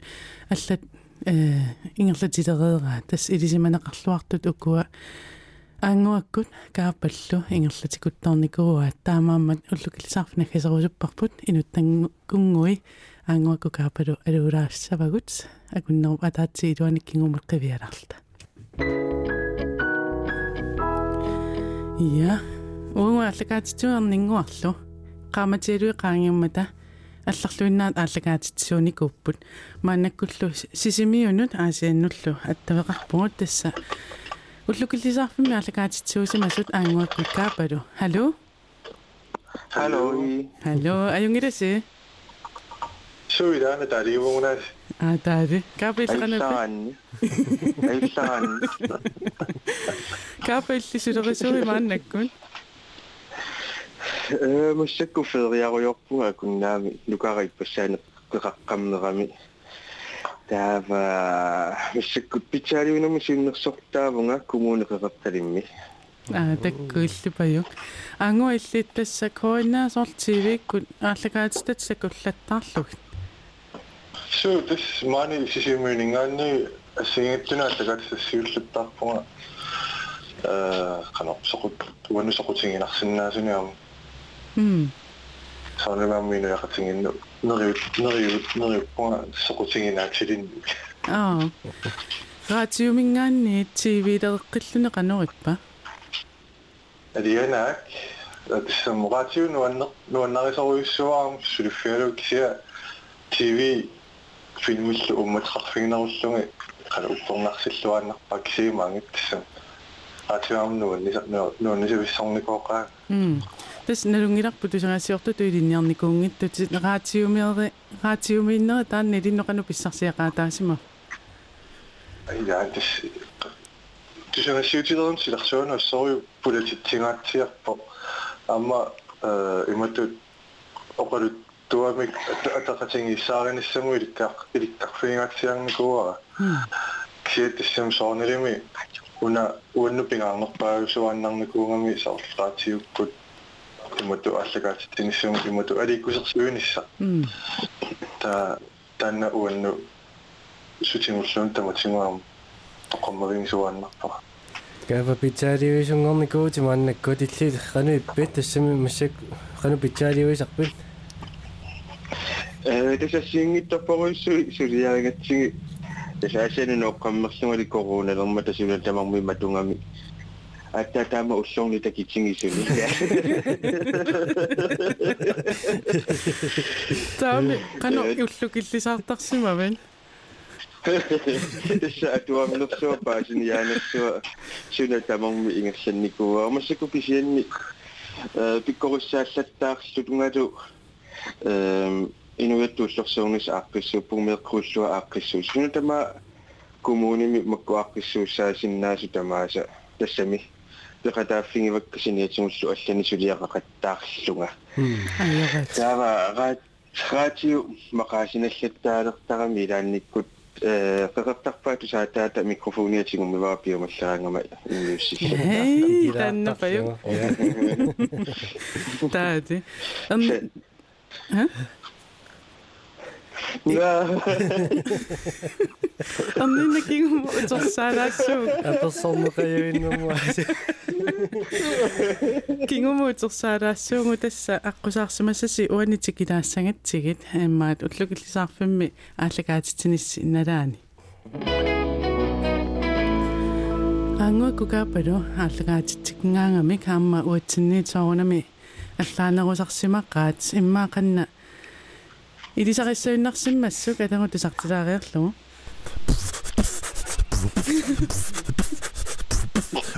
аллат э ингерлатилереера тас илисиманеқарлуартут укуа аангуаккут каапаллу ингерлатикуттарникууа таамааммат уллукиллисаарфина хасерусуппарпут инуттангунгуи аангуакку каапалу алуулаассавагут акуннеру атаатси илуаниккингумат қивиаларта я унгу аллагаатитсуарнингуарлу qaamatialui qaangiummata алларлуиннаат ааллагаатитсууни куппут маанаккуллу сисимиунут аасианнуллу аттавеқарпугут тасса уллукиллисаарфими ааллагаатитсуусимасут аангуакку каапалу халло hallo халло аюнгираси суидаана таливуунаас а таари каапилланапи аисаанни аисаанни каапиллисулерисуи мааннаккун э муссакку фериаруйорпуга куннаами лукариппассаане пеқаққамнерами таава муссакку питсаалиунами синнерсортаавунга коммунеқеқарталимми а таккуиллупаю ангуа иллиттасса коинаа сортивиккут ааллагаатитатсакуллаттаарлуг суу тас маани сисимуинингаанни ассигиттуна аллагаатиссиуллуттаарпунга э кано соқут уанну соқутингинарсинаасуниам м саанамаммину яқатингинну нериут нериут нериуппунга соқутингинаатилин аа. Раатиумингаанни тивилеэққиллуне канориппа алианаак тиссаммугаатиу нуаннер нуаннарисоруйуссуарам сулиффиалу кися тв филмиллу умматеқарфигнеруллуги қала уппернарсиллуааннарпа кисимаангит тиссам раатиуам нуанниса нуаннисависсорникооқаа м тас налунгиларпу тусагассиорту туилинниарникуунгиттут раатиумиери раатиумииннери таанни илинноқану писсарсиақаатаасима ja тис тусагассиутилерун силарсуана ассорю полититсингаатсиарпо амма э иматут оқалут туамик атақатингиссаариниссаму иликкаа иликкарфиингаатсиарникуара киэттиссам соорнилими уна уанну пингаарнерпаагусуаннарникуугами саарлаатиуккут имату аллагаатиттиниссам имату аликкусерсуунисса м та танна уанну сутингуллуун таматингуам тоқоммавингсуааннарпара кава питсаалиуисунгорникуути мааннаккут илли кану иппит тассами массак кану питсаалиуисарпит э тасассиингиттарпаруиссу сулиаригатсиги тасаасани ноққаммерлугали короналерма тасула тамарми матунгами Атта таама уллорни такитсигисуни таами кано уллукиллисаартарсимаван тасса атуамнерсуа паасини яанерсуа сула тамарми ингерланникуа амассаку писианни э пиккоруссааллаттаарлу тунгалу э инуяттууллерсуунис ааққиссуу пумеэққуллуа ааққиссуу суна тама коммуними маккуаққиссууссаасиннаасу тамааса тассами пеқатааффигиваккасиниатсунгуллу аллани сулиақақаттаарлунга айорат таава раат раатиу мақаасиналлаттаалертарами илаанниккут э пеқартарпаату саатаата микрофониатигуммиваа пиумаллаангама инниуссилла эй таннапаю таади ам ха на амнина кингум утерсаалаассуу аперсорнеқаюиннэрмуа кингум утерсаалаассуугу тасса аққусаарсимассаси уанитикилаассагатсигит аамаат уллукиллисаарфимми ааллагаатитсинисси налаани ангуакку каапалу ааллагаатитсикнгаангами каама уатсинниитсоорунами аллаанерусарсимаққаат иммаақанна илисариссуиннарсиммассук атангу тусартилаариарлугу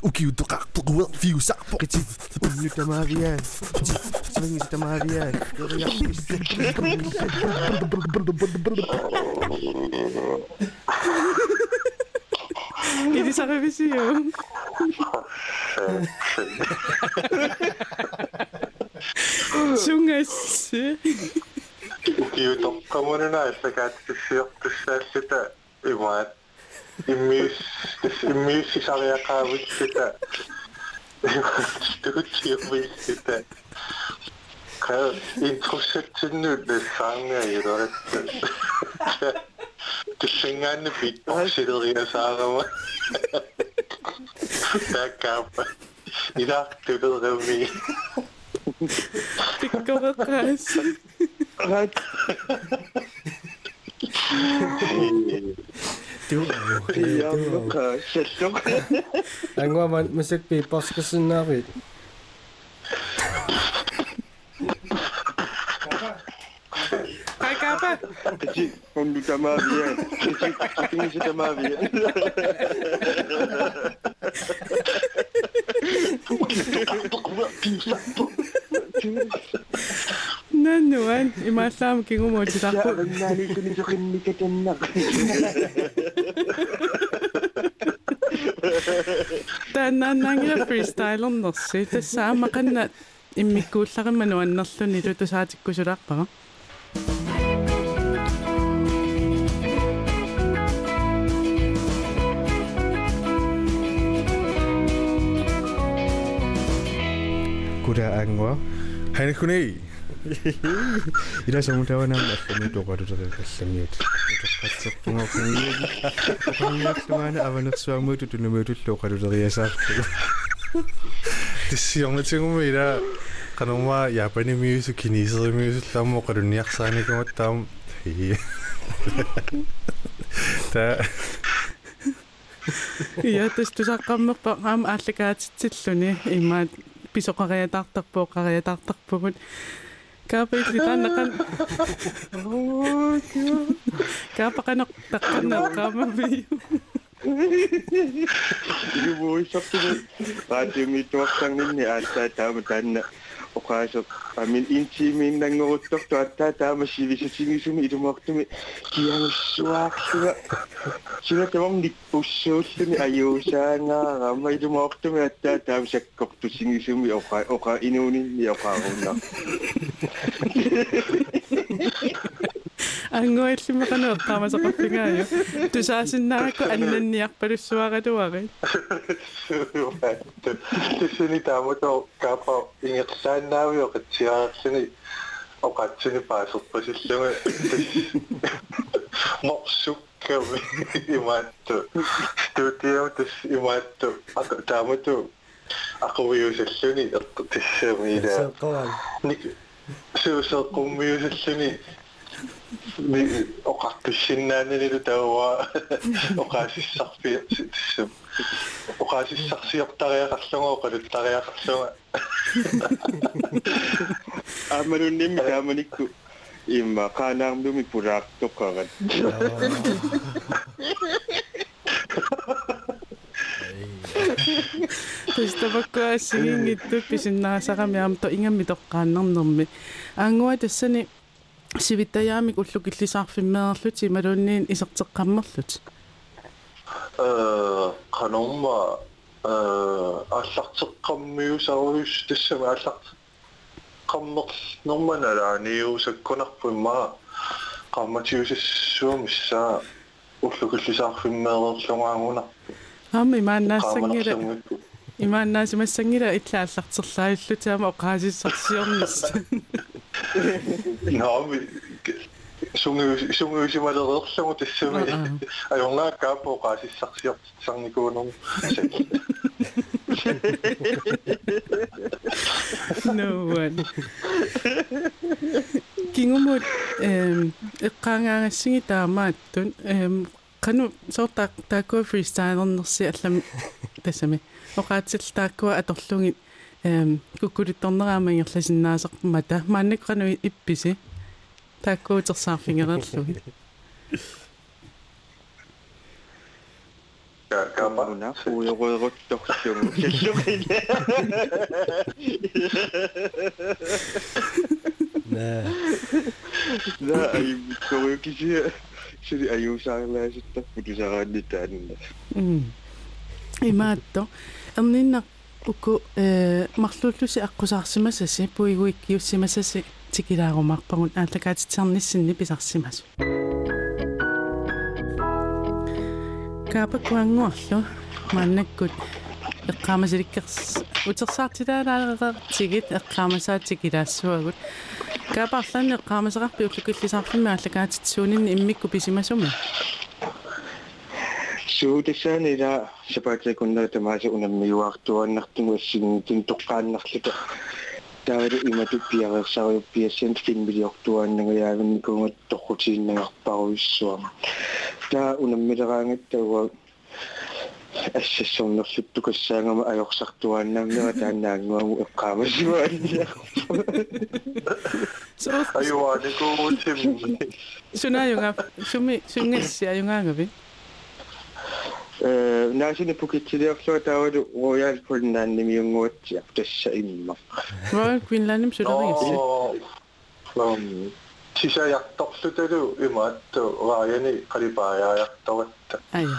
ukiutoqartoqua fiusarpo qitsi unnutamaviaan svingitamaviaan Ili sa revision. Sungas. kiutoqqamuna issakaatissior tussaallata imaat immius immius sariaqaavitsita tuutiuviissita ka introssetsinnu nassaanga iloratta tissangaanni pittorsileriasaarama takkaappa ilaq tulerami Ik kan het thuis. Right. Doe Ja, doe ook. En wat want me zegt bij ik en Navid. Hai kapa. dit pun duka mavi ya. dit kecil sudah mavi. Imaasam kingumuutisarpu. nani kuni sokinni katanna Тааннааннаангила фристайлернерси тассаамақанна иммиккуулларимману аннерлүни тутусаатиккусулаарпага kuda angwa Hanekuni. ila samutawanamma allami toqaluteriqallamiut utoqqatserpungafungiigi uqangiarlumaana avanersuarmuutu tunumuutullu qaluteriasaarlu Tissiornatsigumi ila qanuma Japani music kiniseri music lammo qalunniarsaanikumat taam та Ja, tas tusaqammerpa aam ааллакаатитсиллуни имаат takpisok ka kaya taktakpo ka kaya taktakpo Kapay kita nakan. oh, Kapakanak takan na kamabi. Ibu shop tu. Pati mi tuak sang ni ni asa tamu tanna. оқаасоқ амин интимииннангорутторту аттаатаама сивисутигисуми илумартуми киануссуаақсуга сила тамам ниппуссууллуни аюусаангаарама илумаортуми аттаатаама саккортусигисуми оқаа оқаа инуунинни оқааруннаа oqaaruunnar ангуиллимеқанеққаамасақарпигааю тусаасиннааракку аннанниарпалуссуаратуари Tissuni taamato kaapa ingerlaannaavi oqatsiaarluni oqatsuni paaserpasilluga morsukkami imaattu stuudium tis imaattu taamatu aquviusalluni tissami ila сеққавал ник суусеққуммиусаллуни ми оқартуссиннааннилу тауа оқаасиссарфи тиссам оқаасиссарсиортариақарлуга оқалуттариақарлуга амаруннимми тааманикку имма қаанаармуми пулаартоқарат тустапаккуассигингиттут писиннаасарами аамто ингамми тоққааннернэрми аангуа тассани сивиттаяамик уллук иллисаарфиммеерлути малуунниин исертеққаммерлут э каномма э аллартеққаммиусаруйус тассама алларт qammerl normanaalaaniusakkunarpimma qammatiusassuumissa уллукуллисаарфиммеерлерлунгаангуна аама имааннаассангила имааннаасимассангила иллааллартерлааллутаама оқаасиссарсиорнис наами сунги сунгиусималереерлугу тассами ajornaakkaappo qaasissarsiortitsarnikuunum no one kingumut эм эққаангаагассиги таамааттун эм кану сортаа таакуа фристайлернерси аллам тассами оқаатсил таакуа аторлугит эм куккулитторнераама ингерласиннаасарпумата мааннеққану ипписи. Тааккуутерсаарфингерерлуги kaamuna uyorueruttorlugu salluqina nää la ayumikkoruyukisia suli ayuusaarlaasittappu tusaraanni taanna м. Имаатто. Эрнинна уку э марлууллуси аққусаарсимасаси пуигуиккиуссимасаси тикилаарумарпагун ааллакаатитсарниссинни писарсимасу каапакуангуарлу мааннаккут эққаамасиликкерс утерсаартилаалаарертигит эққаамасаатикилаассуагут. Каапаарлаани эққаамасеқарпи уллукиллисаарфимми ааллакаатитсуунинни иммикку писимасуми суутасаанила сапаатакуннаа тамааса унаммиуартуаннартугу ассигнитин тоққааннарлута таалу имату пиареерсариуппиассин финмилиортуааннагаяавинникунгат торрутииннагарпаруиссуама таа унаммилераангаттауа ассассорнерлуттукассаангама аёрсартуааннаамнера таанаангуаму эққаамасуаанниа аюааникуутим сунааюнга суми сунгасси аюнгаангави э наасини пукитсилиорлуа таавалу роял полнааннимиунгуатсиа тасса имма Royal Queenlandim сулеригисси ам сисаярторлуталу имаатту рааяни қалипааjaajartoratta ая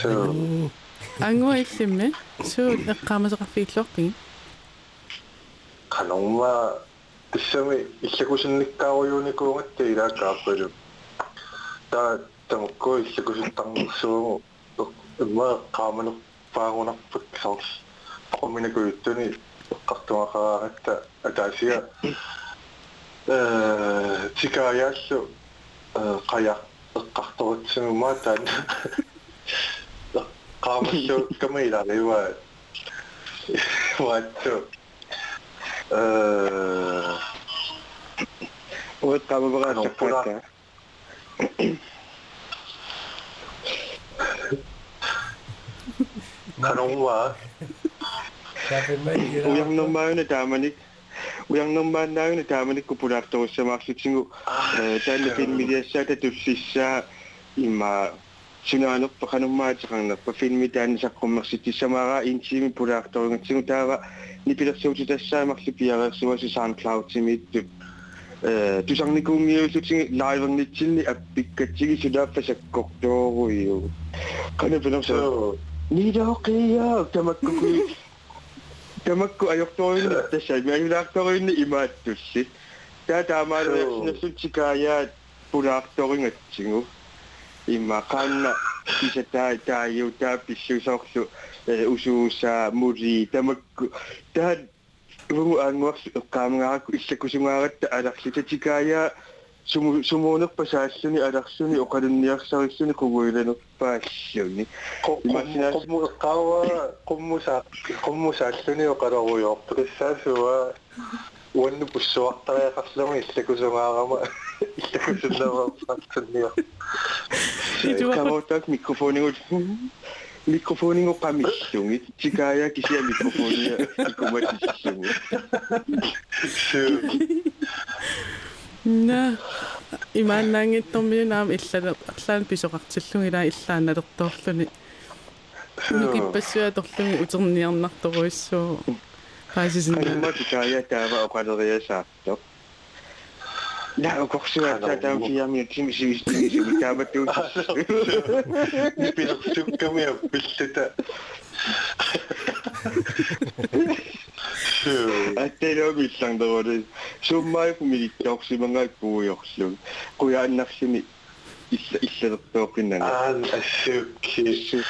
so ангуа иллимме суу эққаамасеқарфииллуарпиги канонма тиссами иллакусинниккааруйуникуунгатта илааккааппалу таа тамукку иллакуситтарнерсуугу имма qaamanu паагунарпак саус qomminakuyuttuni эққартумақараагатта атаасиа э тикаяаллу э қая эққарторутсимума таан qaamаллу камаилариуа ваатсу э Kanonwa. 우양놈마은의 다마닉 우양놈만 나은의 다마닉 구부락도서 막시 친구 달리핀 미디어샤테 둡시샤 이마 sinaanok pa kanumad sa kang nagpa-filmitan sa kumaksiti sa mga inchimi puraktor ng sinutawa ni pinaksaw sa sa maksipiyara suwa sa SoundCloud si Mitub. Tusang ni kung ngayon sa sing live ang nitin ni apik katsigi suda pa sa kokdoro yun. Kano pinaksaw? Niidahokeya tamakkuku tamakku ajortorinna tassa mianglaartorinni imaattussit taa taamaalersinassutsikayaat punaartoringatsigu imma qaanna kisataa taajuutaa pissuusoorlu eh, usuusaa muli tamakku ano, taa ugu aanguarsu eqqaamangarakku issakusungaaratta alarlitatikaayaa sumunok pa sa asyo ni araksyo ni o kanuniyak sa asyo ni kugwira no pasyo ni imaginas mo kawa kumusa kumusa asyo ni o karawoyo presa suwa wannu pussuaq taraya qaslama illakusumaqama illakusullama patsunniyo kamotak mikrofoningut mikrofoningo pamissungit tikaya kisia mikrofonia ikumatissungit на имааннаангиттормиу наам иллале арлаан писоқартиллугилаа иллааналерторлуни нукиппассуа торлуги утерниарнарторуиссуу паасисинна. Канма tikaya таава оқалериасаартоқ на окорсуа таам киами тимисивистигисуми тааматтуу пилэрсуккамиа пиллута аттеломи иллангдеруле суммаику милиттаорсимангаак пууйорлу куяаннарсими илла иллалертооқиннана аан ассуукки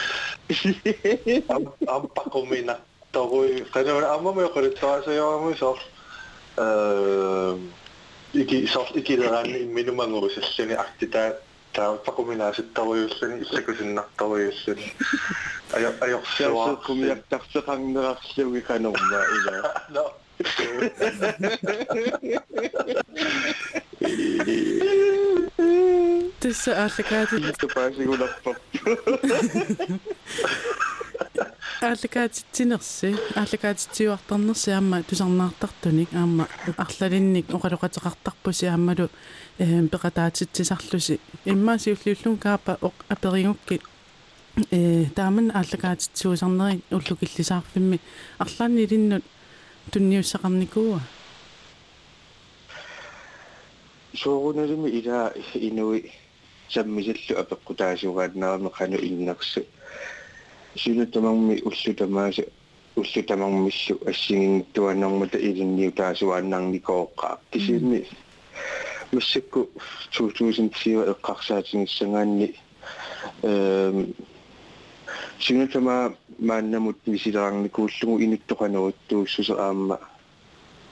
ампақумина торуи канаа аммама yoqalittaasayaamu iki, niin ikilaran minnumanguusassani aqtitaa taapaquminaasuttarujussani issakutinnartarujussani ajo ajorsuwa kumiaqtarseqarnerarlugi kanerma ila Tässä älkää tulla. Pääsi pappu. Ааллакаатитсинерси ааллакаатитсиуартарнерси аама тусарнаартартуник аама арлалинник оқалуқатеқартарпуси аамалу эм пеқатаатитсисарлуси иммаасиуллиуллун каапа оқ аперингукки э тааман ааллагаатитсуусарнери уллукиллисаарфимми арлаани илиннут тунниуссақарникууа соорунерими ила инуи саммисаллу апеққутаасугааннарами қану иннарсу синутамарми уллутамааса уллутамармиссу ассигингтуаннэрмата илинниу таасуааннарникооққаа кисиимми массакку 2004 эққарсаатингиссангаанни эм синутама мааннамут висилерарникууллугу инуттоқанеруттууссусо аама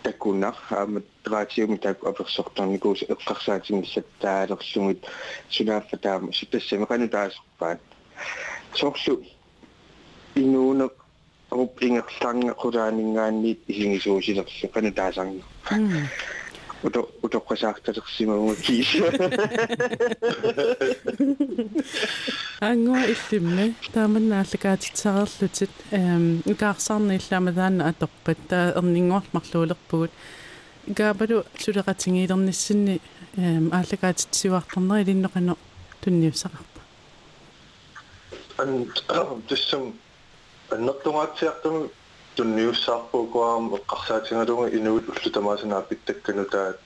таккунар аама траатиуми таак аперсортарникуус эққарсаатингиссаттаалерлугит сунааффа таама ситассами кану таасерпаат соорлу инуунеқ оп ингерланга кулаанингаанни исигисуусилерлу кану таасарни ото утоққасаарталерсимагуга киис. Ангуа иллимме. Тааманнааллагаатитсарерлутит эм икаарсаарни илламадаана аторпат таа эрнингуарлмарлуулерпугут гаабалу сулеқатингиилерниссинни эм ааллагаатитсуартарнери илиннеқано тунниуссақарпа ан тэссам аннертунгаатсиартами тунниуссаарпуукуаам эққарсаатингалунга инуут уллутамаасанаа питтаккану таат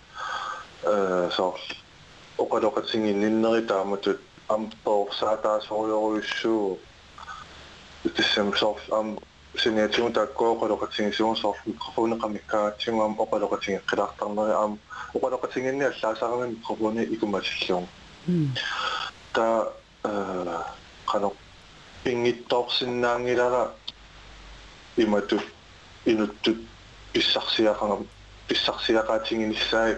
э соор оқалоқатингинниннери тааматут ам поорсаатаасориоруйуссуу тэссам соор ам синеатиун таккоо оқалоқатингисуун соор микрофонеқамиккаатсингуам оқалоқатингеққилаартарнери ам оқалоқатингинни аллаасаарами микрофони икумасиллуун та э қано пингитторсиннаангилара имату инуттут писсарсиақангам писсарсиақаатингиниссаи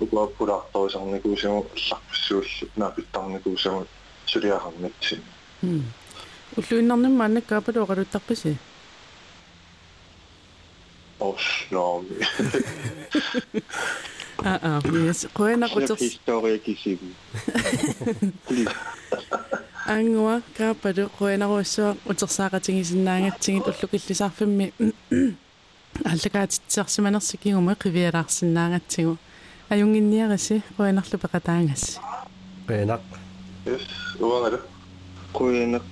укуаппулаарторисарникуусаму алларпассууллу наапиттарникуусаму сулиақарнатсин уллуиннарним мааннаккаапалу оқалуттарпаси оснооми а а yes qoenaquters historia kisimu ангуа каапалу qoenaruussua утерсаақатингисиннаангатсигит уллукиллисаарфимми аллагаатитсиарсиманерсикигума қивиалаарсиннаангатсигу аюнгинниараси qoenarlu peqataangassi qeenaq yes уангала kuinak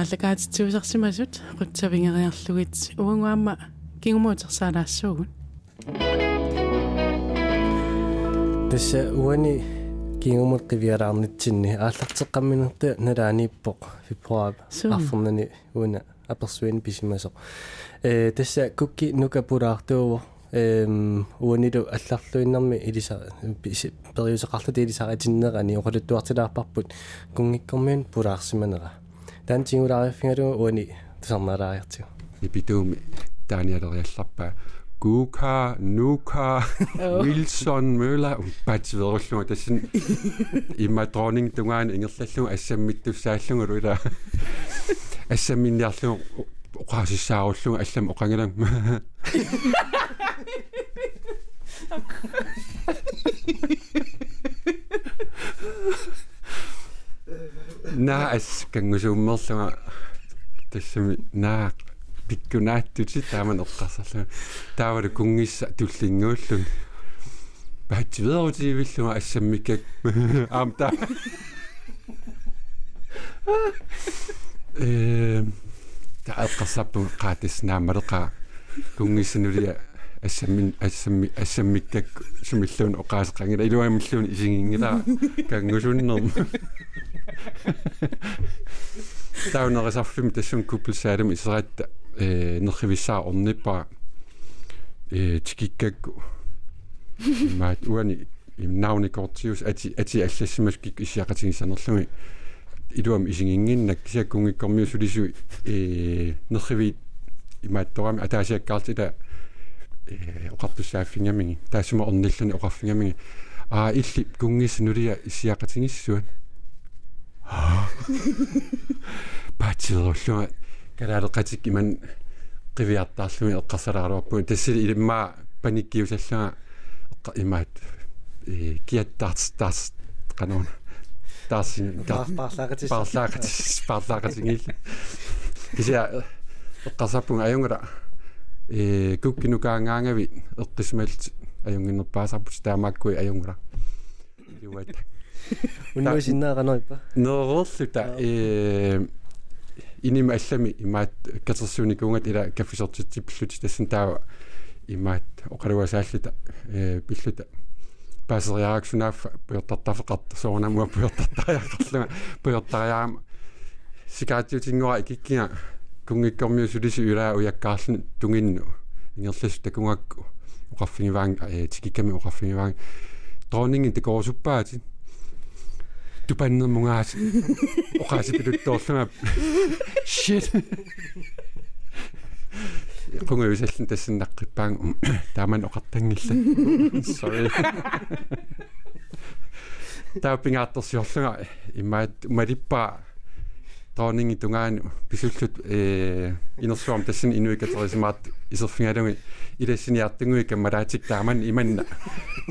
аллагаатитсуусарсимасут qutsavingeриарлугит уангуамма кигумуутерсаалаассуугун тасса уани кингумут qivиалаарнитсинни ааллартеққамминерта налаанииппоқ фибруар арфернани уна аперсуин писимасо э тасса кукки нукапулаартуува эм уанилу алларлуиннарми илиса периусеқарлут илисаратиннерани оқалуттуартилаарпарпут кунгиккормиун пулаарсиманера таан тингулаариаффингалуга уани тусарналаариартиу ипитуми тааниалериалларпаа Guka, Nuka, Wilson, Møller, патсиверуллуга тасин имма дронинг тунгаан ингерллаллуга ассаммиттуссааллуга луила ассамминниарлуга оқаасиссааруллуга аллам оқангалам на ас кангусууммерлуга тассами наа пиккунааттути тааман эққарсарлуга таавалу кунгисса туллингууллун паатсивеерутивиллуга ассаммиккак аам та. Э та эққарсаппу qaatис наамалеqa кунгиссанулия ассаммин ассамми ассаммиккак сумиллуун оқаасеқангила илуамиллуун исигингила кангусуннерм таунерисарфим тассун куппелсаалум исератта э нерривиссаа орниппаа э тикиккакку маат уани имнауни кортиус ати ати аллассимас кик исиақатигиссанерлуги илуам исигингиннак кисиаккунгиккормиусулису э нерриви имаатторами атаасиаккаартила э оқартуссааффингамиги таассума орниллуни оқарфингамиги аа илли кунгис нулия исиақатигиссуат патсилерлуга калаалеқатик иман qivиартаарлуми эққарсалааруарпу тассили илиммаа паниккиусаллага имаат э киаттаарс таас канон таарсин парлаагатис парлаагатис парлаагатингил кися эққарсаппун аюнгара э куккинукаангаангави эққисмалт аюнгиннерпаасарпут таамааккуи аюнгара юат уннуисиннааранерипа нерерлута э иним аллами имаат катерсууникунгат ила каффисортитсиппиллути тассан таава имаат оқалуасааллута э пиллута паасериараксунаaffa пиортартафеқарта соорнамуа пиортартариақарлуга пиортариаама сикаатиутингуара икиккига кунгиккормиу сулиси улаа уяккаарлун тунгинну ингерлас такунгакку оқарфигиваан э тикикками оқарфигиваан дронинги текорсуппаати тупаннермунгаас оқааси пилуттоорлунга shit. Qunguusallun tassinnaqqippaang taaman oqartangilla sorry. Таапингаатторсиорлуга имаат малиппаа троонинги тунгаан писуллут э инерсуам тассын инуикатерисимаат исерфингалуги илассиниартугуи каммалаатик тааман иманна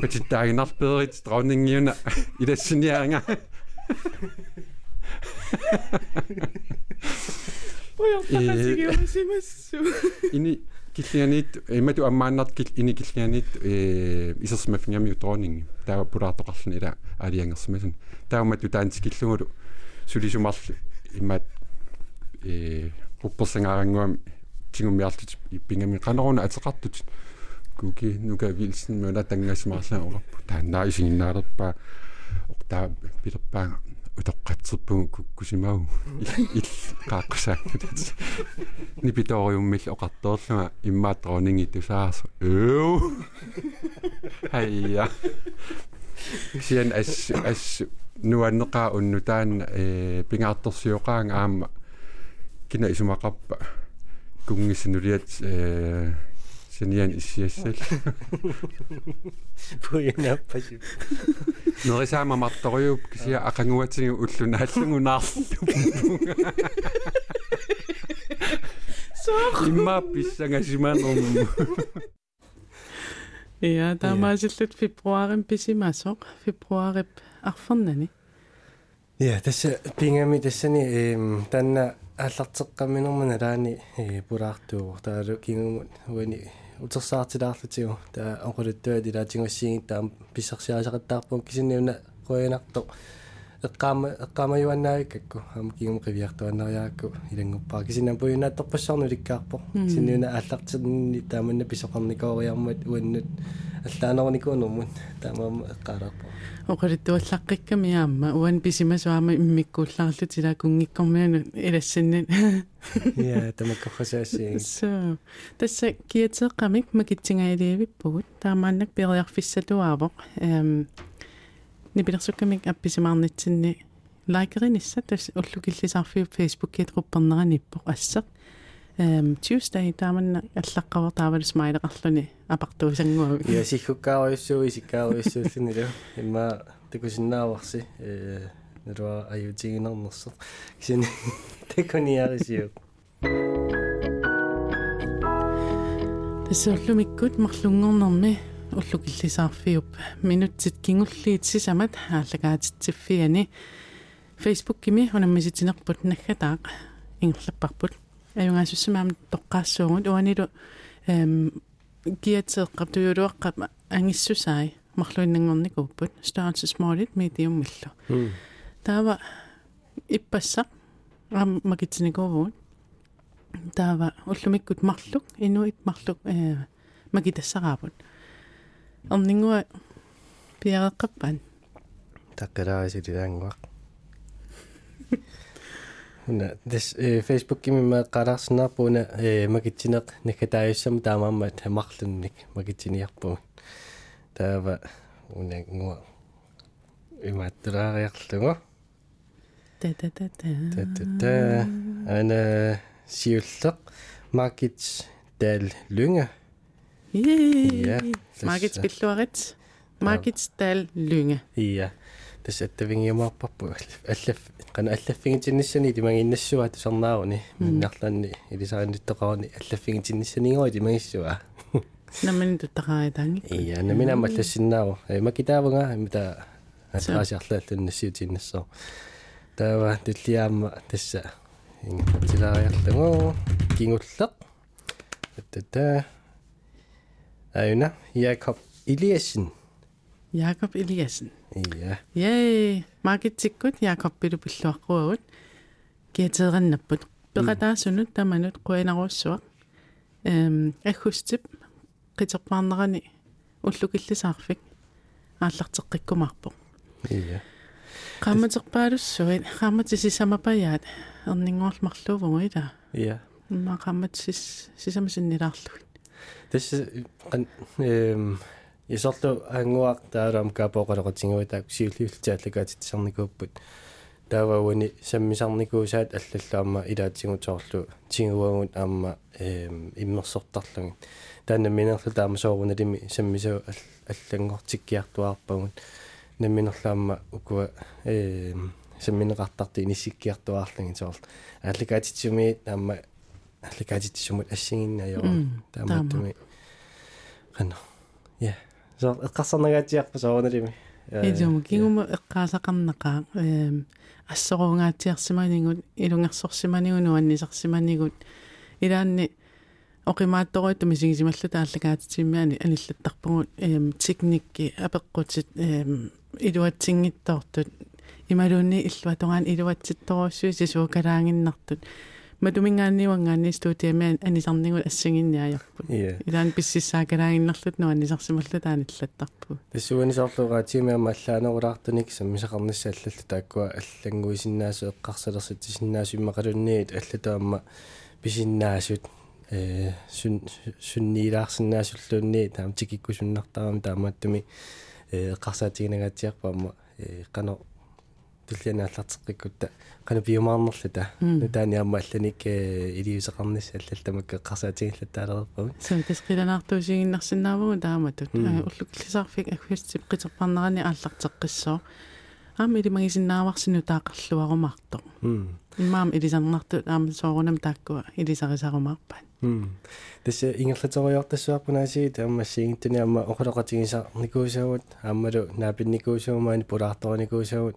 патиттаагинарперит трооннингиуна илассиниаанга Ини киллианит имату аммааннарт кил ини киллианит э исерсмафингами троонинги таа пулаартоқарлни ила алиангерсимасун таамату таантикиллугулу сулисумарлу иммат э рупперсангаарангуам тигуммиарлут иппингами канаруна атеқартут куки нука вилсен мона тангасмаарлаа ораппу тааннаа исигиннаалерпаа октаа пилерпаа утоққатсерпугу куккусимагу ил қааққусааккут нипиториуммил оқартоорлуга иммаатронинги тусаарсу өө хайя. Сиан ас ас нуаннеқаа уннутаан э пингаартэрсиоқаанга аама кина исумақарпа кунгиссанулиат э синиан иссиассал пуянаппасу нерисаама марториуп кisia ақангуатиги уллунааллугунаарлу имма писсангасимаанерму Ja, таамаасиллут фебруарим писимасоқ фебруарип арфернани. я тасса пингами тассани эм танна аллартеққаминермана лаани э пулаартуу таалу кингумут уани утерсаартилаарлутигу таа оқулуттуа дилаатингуссиги таам писсарсиасақаттаарпун кисинниуна қуянарто эққаама эққаамаюаннаавиккакку ам кингум қивиартуаннариаакку илангуппаа. Кисиннам пуйунаатторпассарну ликкаарпо кисинниуна аллартинни тааманна писоқарникоориармат уаннут аллаанерникуунэрмут таамаама эққалаарпо оқулуттуаллаққикками аама уан писимасуама иммиккууллаарлу тилаакунгиккормиану илассиннит я тамаккорсаасси so тасса киатеэққамик макитсингаилиивиппугут таамааннак пириарфиссатуаавоқ эм нипилерсуккамик апписимаарнитсинни лайкеринисса. Тас уллукиллисаарфиу фейсбуккиит руппернераниппоқ ассеқ эм Tuesday тааманна аллаққавар таавалу смайлеқарлуни апартуусангуа я сихуккааруйссуу исиккааруйссууллунилу имма такусиннааварси э нэрва аюутигинернерсо кисини такуниарисиу тассауллумиккут марлунгорнэрми уллукиллисаарфиуп минутсит кингуллиитсисамат хааллагаатитсиффиани фейсбуккими унаммиситинерпут наггатаақ ингерлаппарпут аюнгаасуссамаам тоққаассуугут уанилу эм гиатеэққап туйулуаққап ангиссусаи марлуиннангорникууппут стаарсисмолит медиум миллу таава иппассақ ам макитсиникуувут таава уллумиккут марлук инуит марлук э макитассараапут орнингуа пиареққаппан таккалаарисилиаангуақ уна дес э фейсбук кимма қараарсинаарпуна э макитсинеқ накатааюссам таамааммат марлунник макитсиниарпу таава уна ngua имааттулаариарлугу та та та та та та ана сиуллеқ маркетс дал Ja, Yay! Markets пиллуарит. Markets тал лynge. ия тас аттавингиумаарпарпу аллаф қана аллаффигитинниссани тимагиннассуа тусарнааруни миннарланни илисариниттоқарни аллаффигитинниссанигоо тимагиссуа Намин туттараа таанги. ия наминама аллассиннаару э макитаавнга имита атраасиарлааллуннассиутиннассоо таава тиллиаама тасса ингатилаариарлугу кингуллеқ тата аюна якоб илиассин Jakob Eliassen. Ja. Yay, magitsikut Jakob pilupilluaqquagut. Kiateerannapпут. Peqataasunut tamanut quinaruussuaq. Эм аггустип qiterpaarnerani уллукиллисаарфик ааллартеққиккумарпо. Ja. qammaterpaalussuit ернингоорлмарлуувгу ила. Ja. ма qammatsis sisamasиннилаарлугит. Tässä ehm исорлу ангуақ таалам капоқалеқатингуитаак сиуллиултиаллагаатитсарникууппут таавауни саммисарникуусаат аллаллаама илаатсигутоорлу тигуагут аама эм иммерсортарлугит. Таанна минерлу таама сооруналими саммисау аллангортиккиартуарпагут намминерлаама укуа эм самминеқартарти инисиккиартуаарлугит соорл аллагаатитсумиит аама аллагаатитсумут ассигиннаёо тааматтуми қано я so эққарсарнагаатиарпа соорналими идум кигума эққаасақарнақаа эм ассорунгаатиарсиманигут илунгерсорсиманигуну аннисарсиманигут илаанни оқимаатторуиттуми сигисималлу тааллагаатитиммиани аниллаттарпугут эм техникки апеққутит эм илуатсингиттоортут ималуунни иллуатораан илуатситторуссуи сисуукалаангиннартут матумингаанниуангаанни студиамиан анисарнигут ассагинниаярпут илаан писсиссаакалаагиннарлут нуа анисарсималлу тааниллаттарпу тассуанисоорлугаа тимиама аллаанерулаартуник саммисақарниссааллаллу тааккуа аллангуисиннаасу эққарсалерсит тисиннаасу иммақалунниит аллатаама писиннаасут э сун сунниилаарсинаасуллуунни таам тикиккусуннартаама таамааттуми э эққарсаатигинагаатиарпаама э қано qanu piumaarnerluta nutaani amma allanik iliusaqarnis аллалтамакка қарсаатигиллаттаалерпагут сам тасқиланаартуусигиннарсинаавгу тааматут уллукиллисаарфик аггустип қитерпарнерани ааллартеққиссоо аама илимагисиннааварсину таақарлуарумаарто имаам илисарнартут аама соорунам тааккуа илисарисарумаарпаат тасса ингерлаториортассуарпунаасигит аммассигиттуни амма оқулоқатигиса никуусаавут ааммалу наапинникуусаумаани пулаарторникуусаавут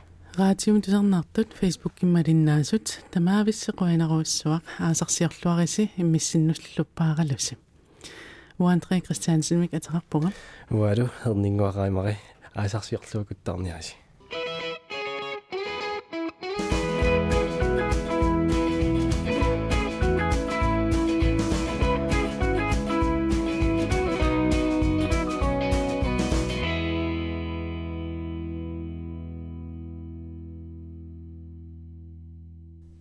раатиум тусарнаартут фейсбук киммалиннаасут тамаависсеқуинеруссуақ аасарсиорлуариси иммиссиннуллуппааралуси уандре кристиансенмик атеқарпуга уалу ернингуақаимари аасарсиорлуукуттарниаси